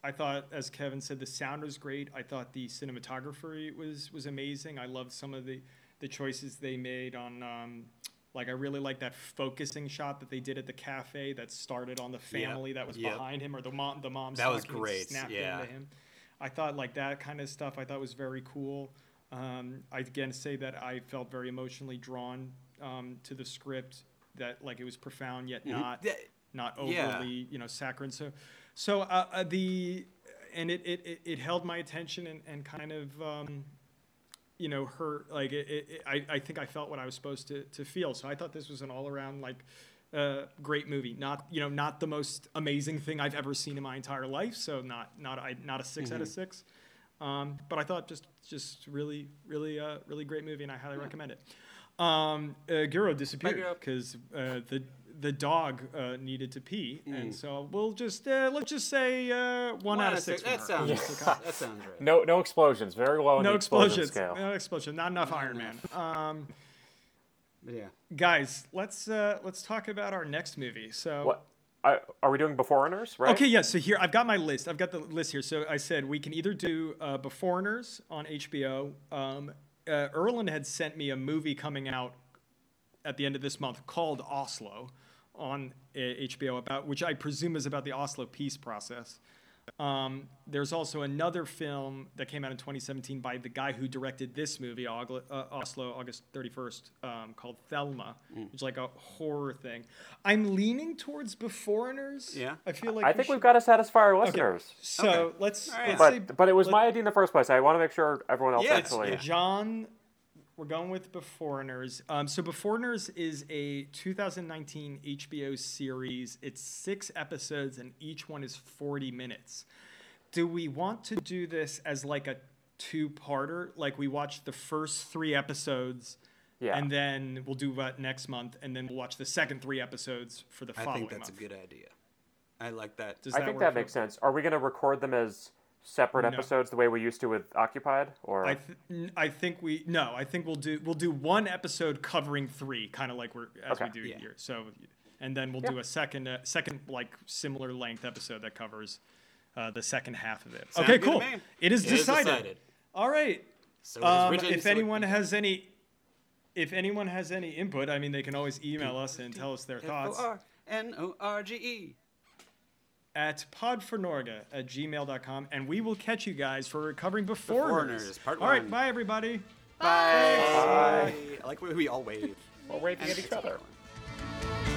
I thought, as Kevin said, the sound was great. I thought the cinematography was was amazing. I loved some of the the choices they made on. Um, like I really like that focusing shot that they did at the cafe that started on the family that was yep. behind him, or the mom the mom's That was great, snapped yeah. into him. I thought like that kind of stuff. I thought was very cool. Um, I again say that I felt very emotionally drawn um, to the script. That like it was profound yet not Yeah, not Yeah. overly you know saccharine. So so uh, uh, the and it, it, it, it held my attention and, and kind of um, you know her like it, it, I, I think I felt what I was supposed to, to feel. So I thought this was an all around like uh, great movie. Not you know not the most amazing thing I've ever seen in my entire life. So not not I not a 6 out of six. Um, but I thought just just really really uh, really great movie and I highly recommend it. Um, uh, Guro disappeared because uh, the the dog uh, needed to pee, and so we'll just uh, let's just say uh, one, out of six. from That sounds. Just to that sounds right. No, no explosions. Very low no the explosion explosions. scale. No explosion. Not enough Iron Man. Um, But yeah. guys, let's uh, let's talk about our next movie. So, What? I, are we doing Beforeigners? Right. okay, yeah. So here I've got my list. I've got the list here. So I said we can either do uh, Beforeigners on HBO. Um, uh, Erland had sent me a movie coming out at the end of this month called Oslo on uh, HBO about which I presume is about the Oslo peace process. Um, there's also another film that came out in 2017 by the guy who directed this movie, Ogl- uh, Oslo, August 31st, um, called Thelma, which is like a horror thing. I'm leaning towards Beforeigners. Yeah. I feel like I we think should- we've got to satisfy our Okay, listeners. So Okay. let's, All right. let's say But but it was let- my idea in the first place. I want to make sure everyone else Yeah, actually. yeah. John, we're going with Beforeigners. Um, so Beforeigners is a 2019 HBO series. It's six episodes, and each one is 40 minutes. Do we want to do this as like a two-parter? Like we watch the first three episodes, Yeah. and then we'll do that next month, and then we'll watch the second three episodes for the I following think that's month. a good idea. I like that. Does I think work that makes sense. Are we going to record them as separate No. episodes the way we used to with Occupied? Or I, th- n- I think we no. I think we'll do we'll do one episode covering three, kind of like we're as we do Yeah. here. So, and then we'll do a second uh, second like similar length episode that covers uh, the second half of it. Sounds okay, cool. It is It is decided. decided. All right. So it is Um, written, if so anyone has any, if anyone has any input, I mean, they can always email us and tell us their thoughts F-O-R-N-O-R-G-E. At podfornorge at gmail.com, and we will catch you guys for recovering before Beforeigners, part All right, one. bye everybody. Bye. I like when we all wave. we're waving at each other. going.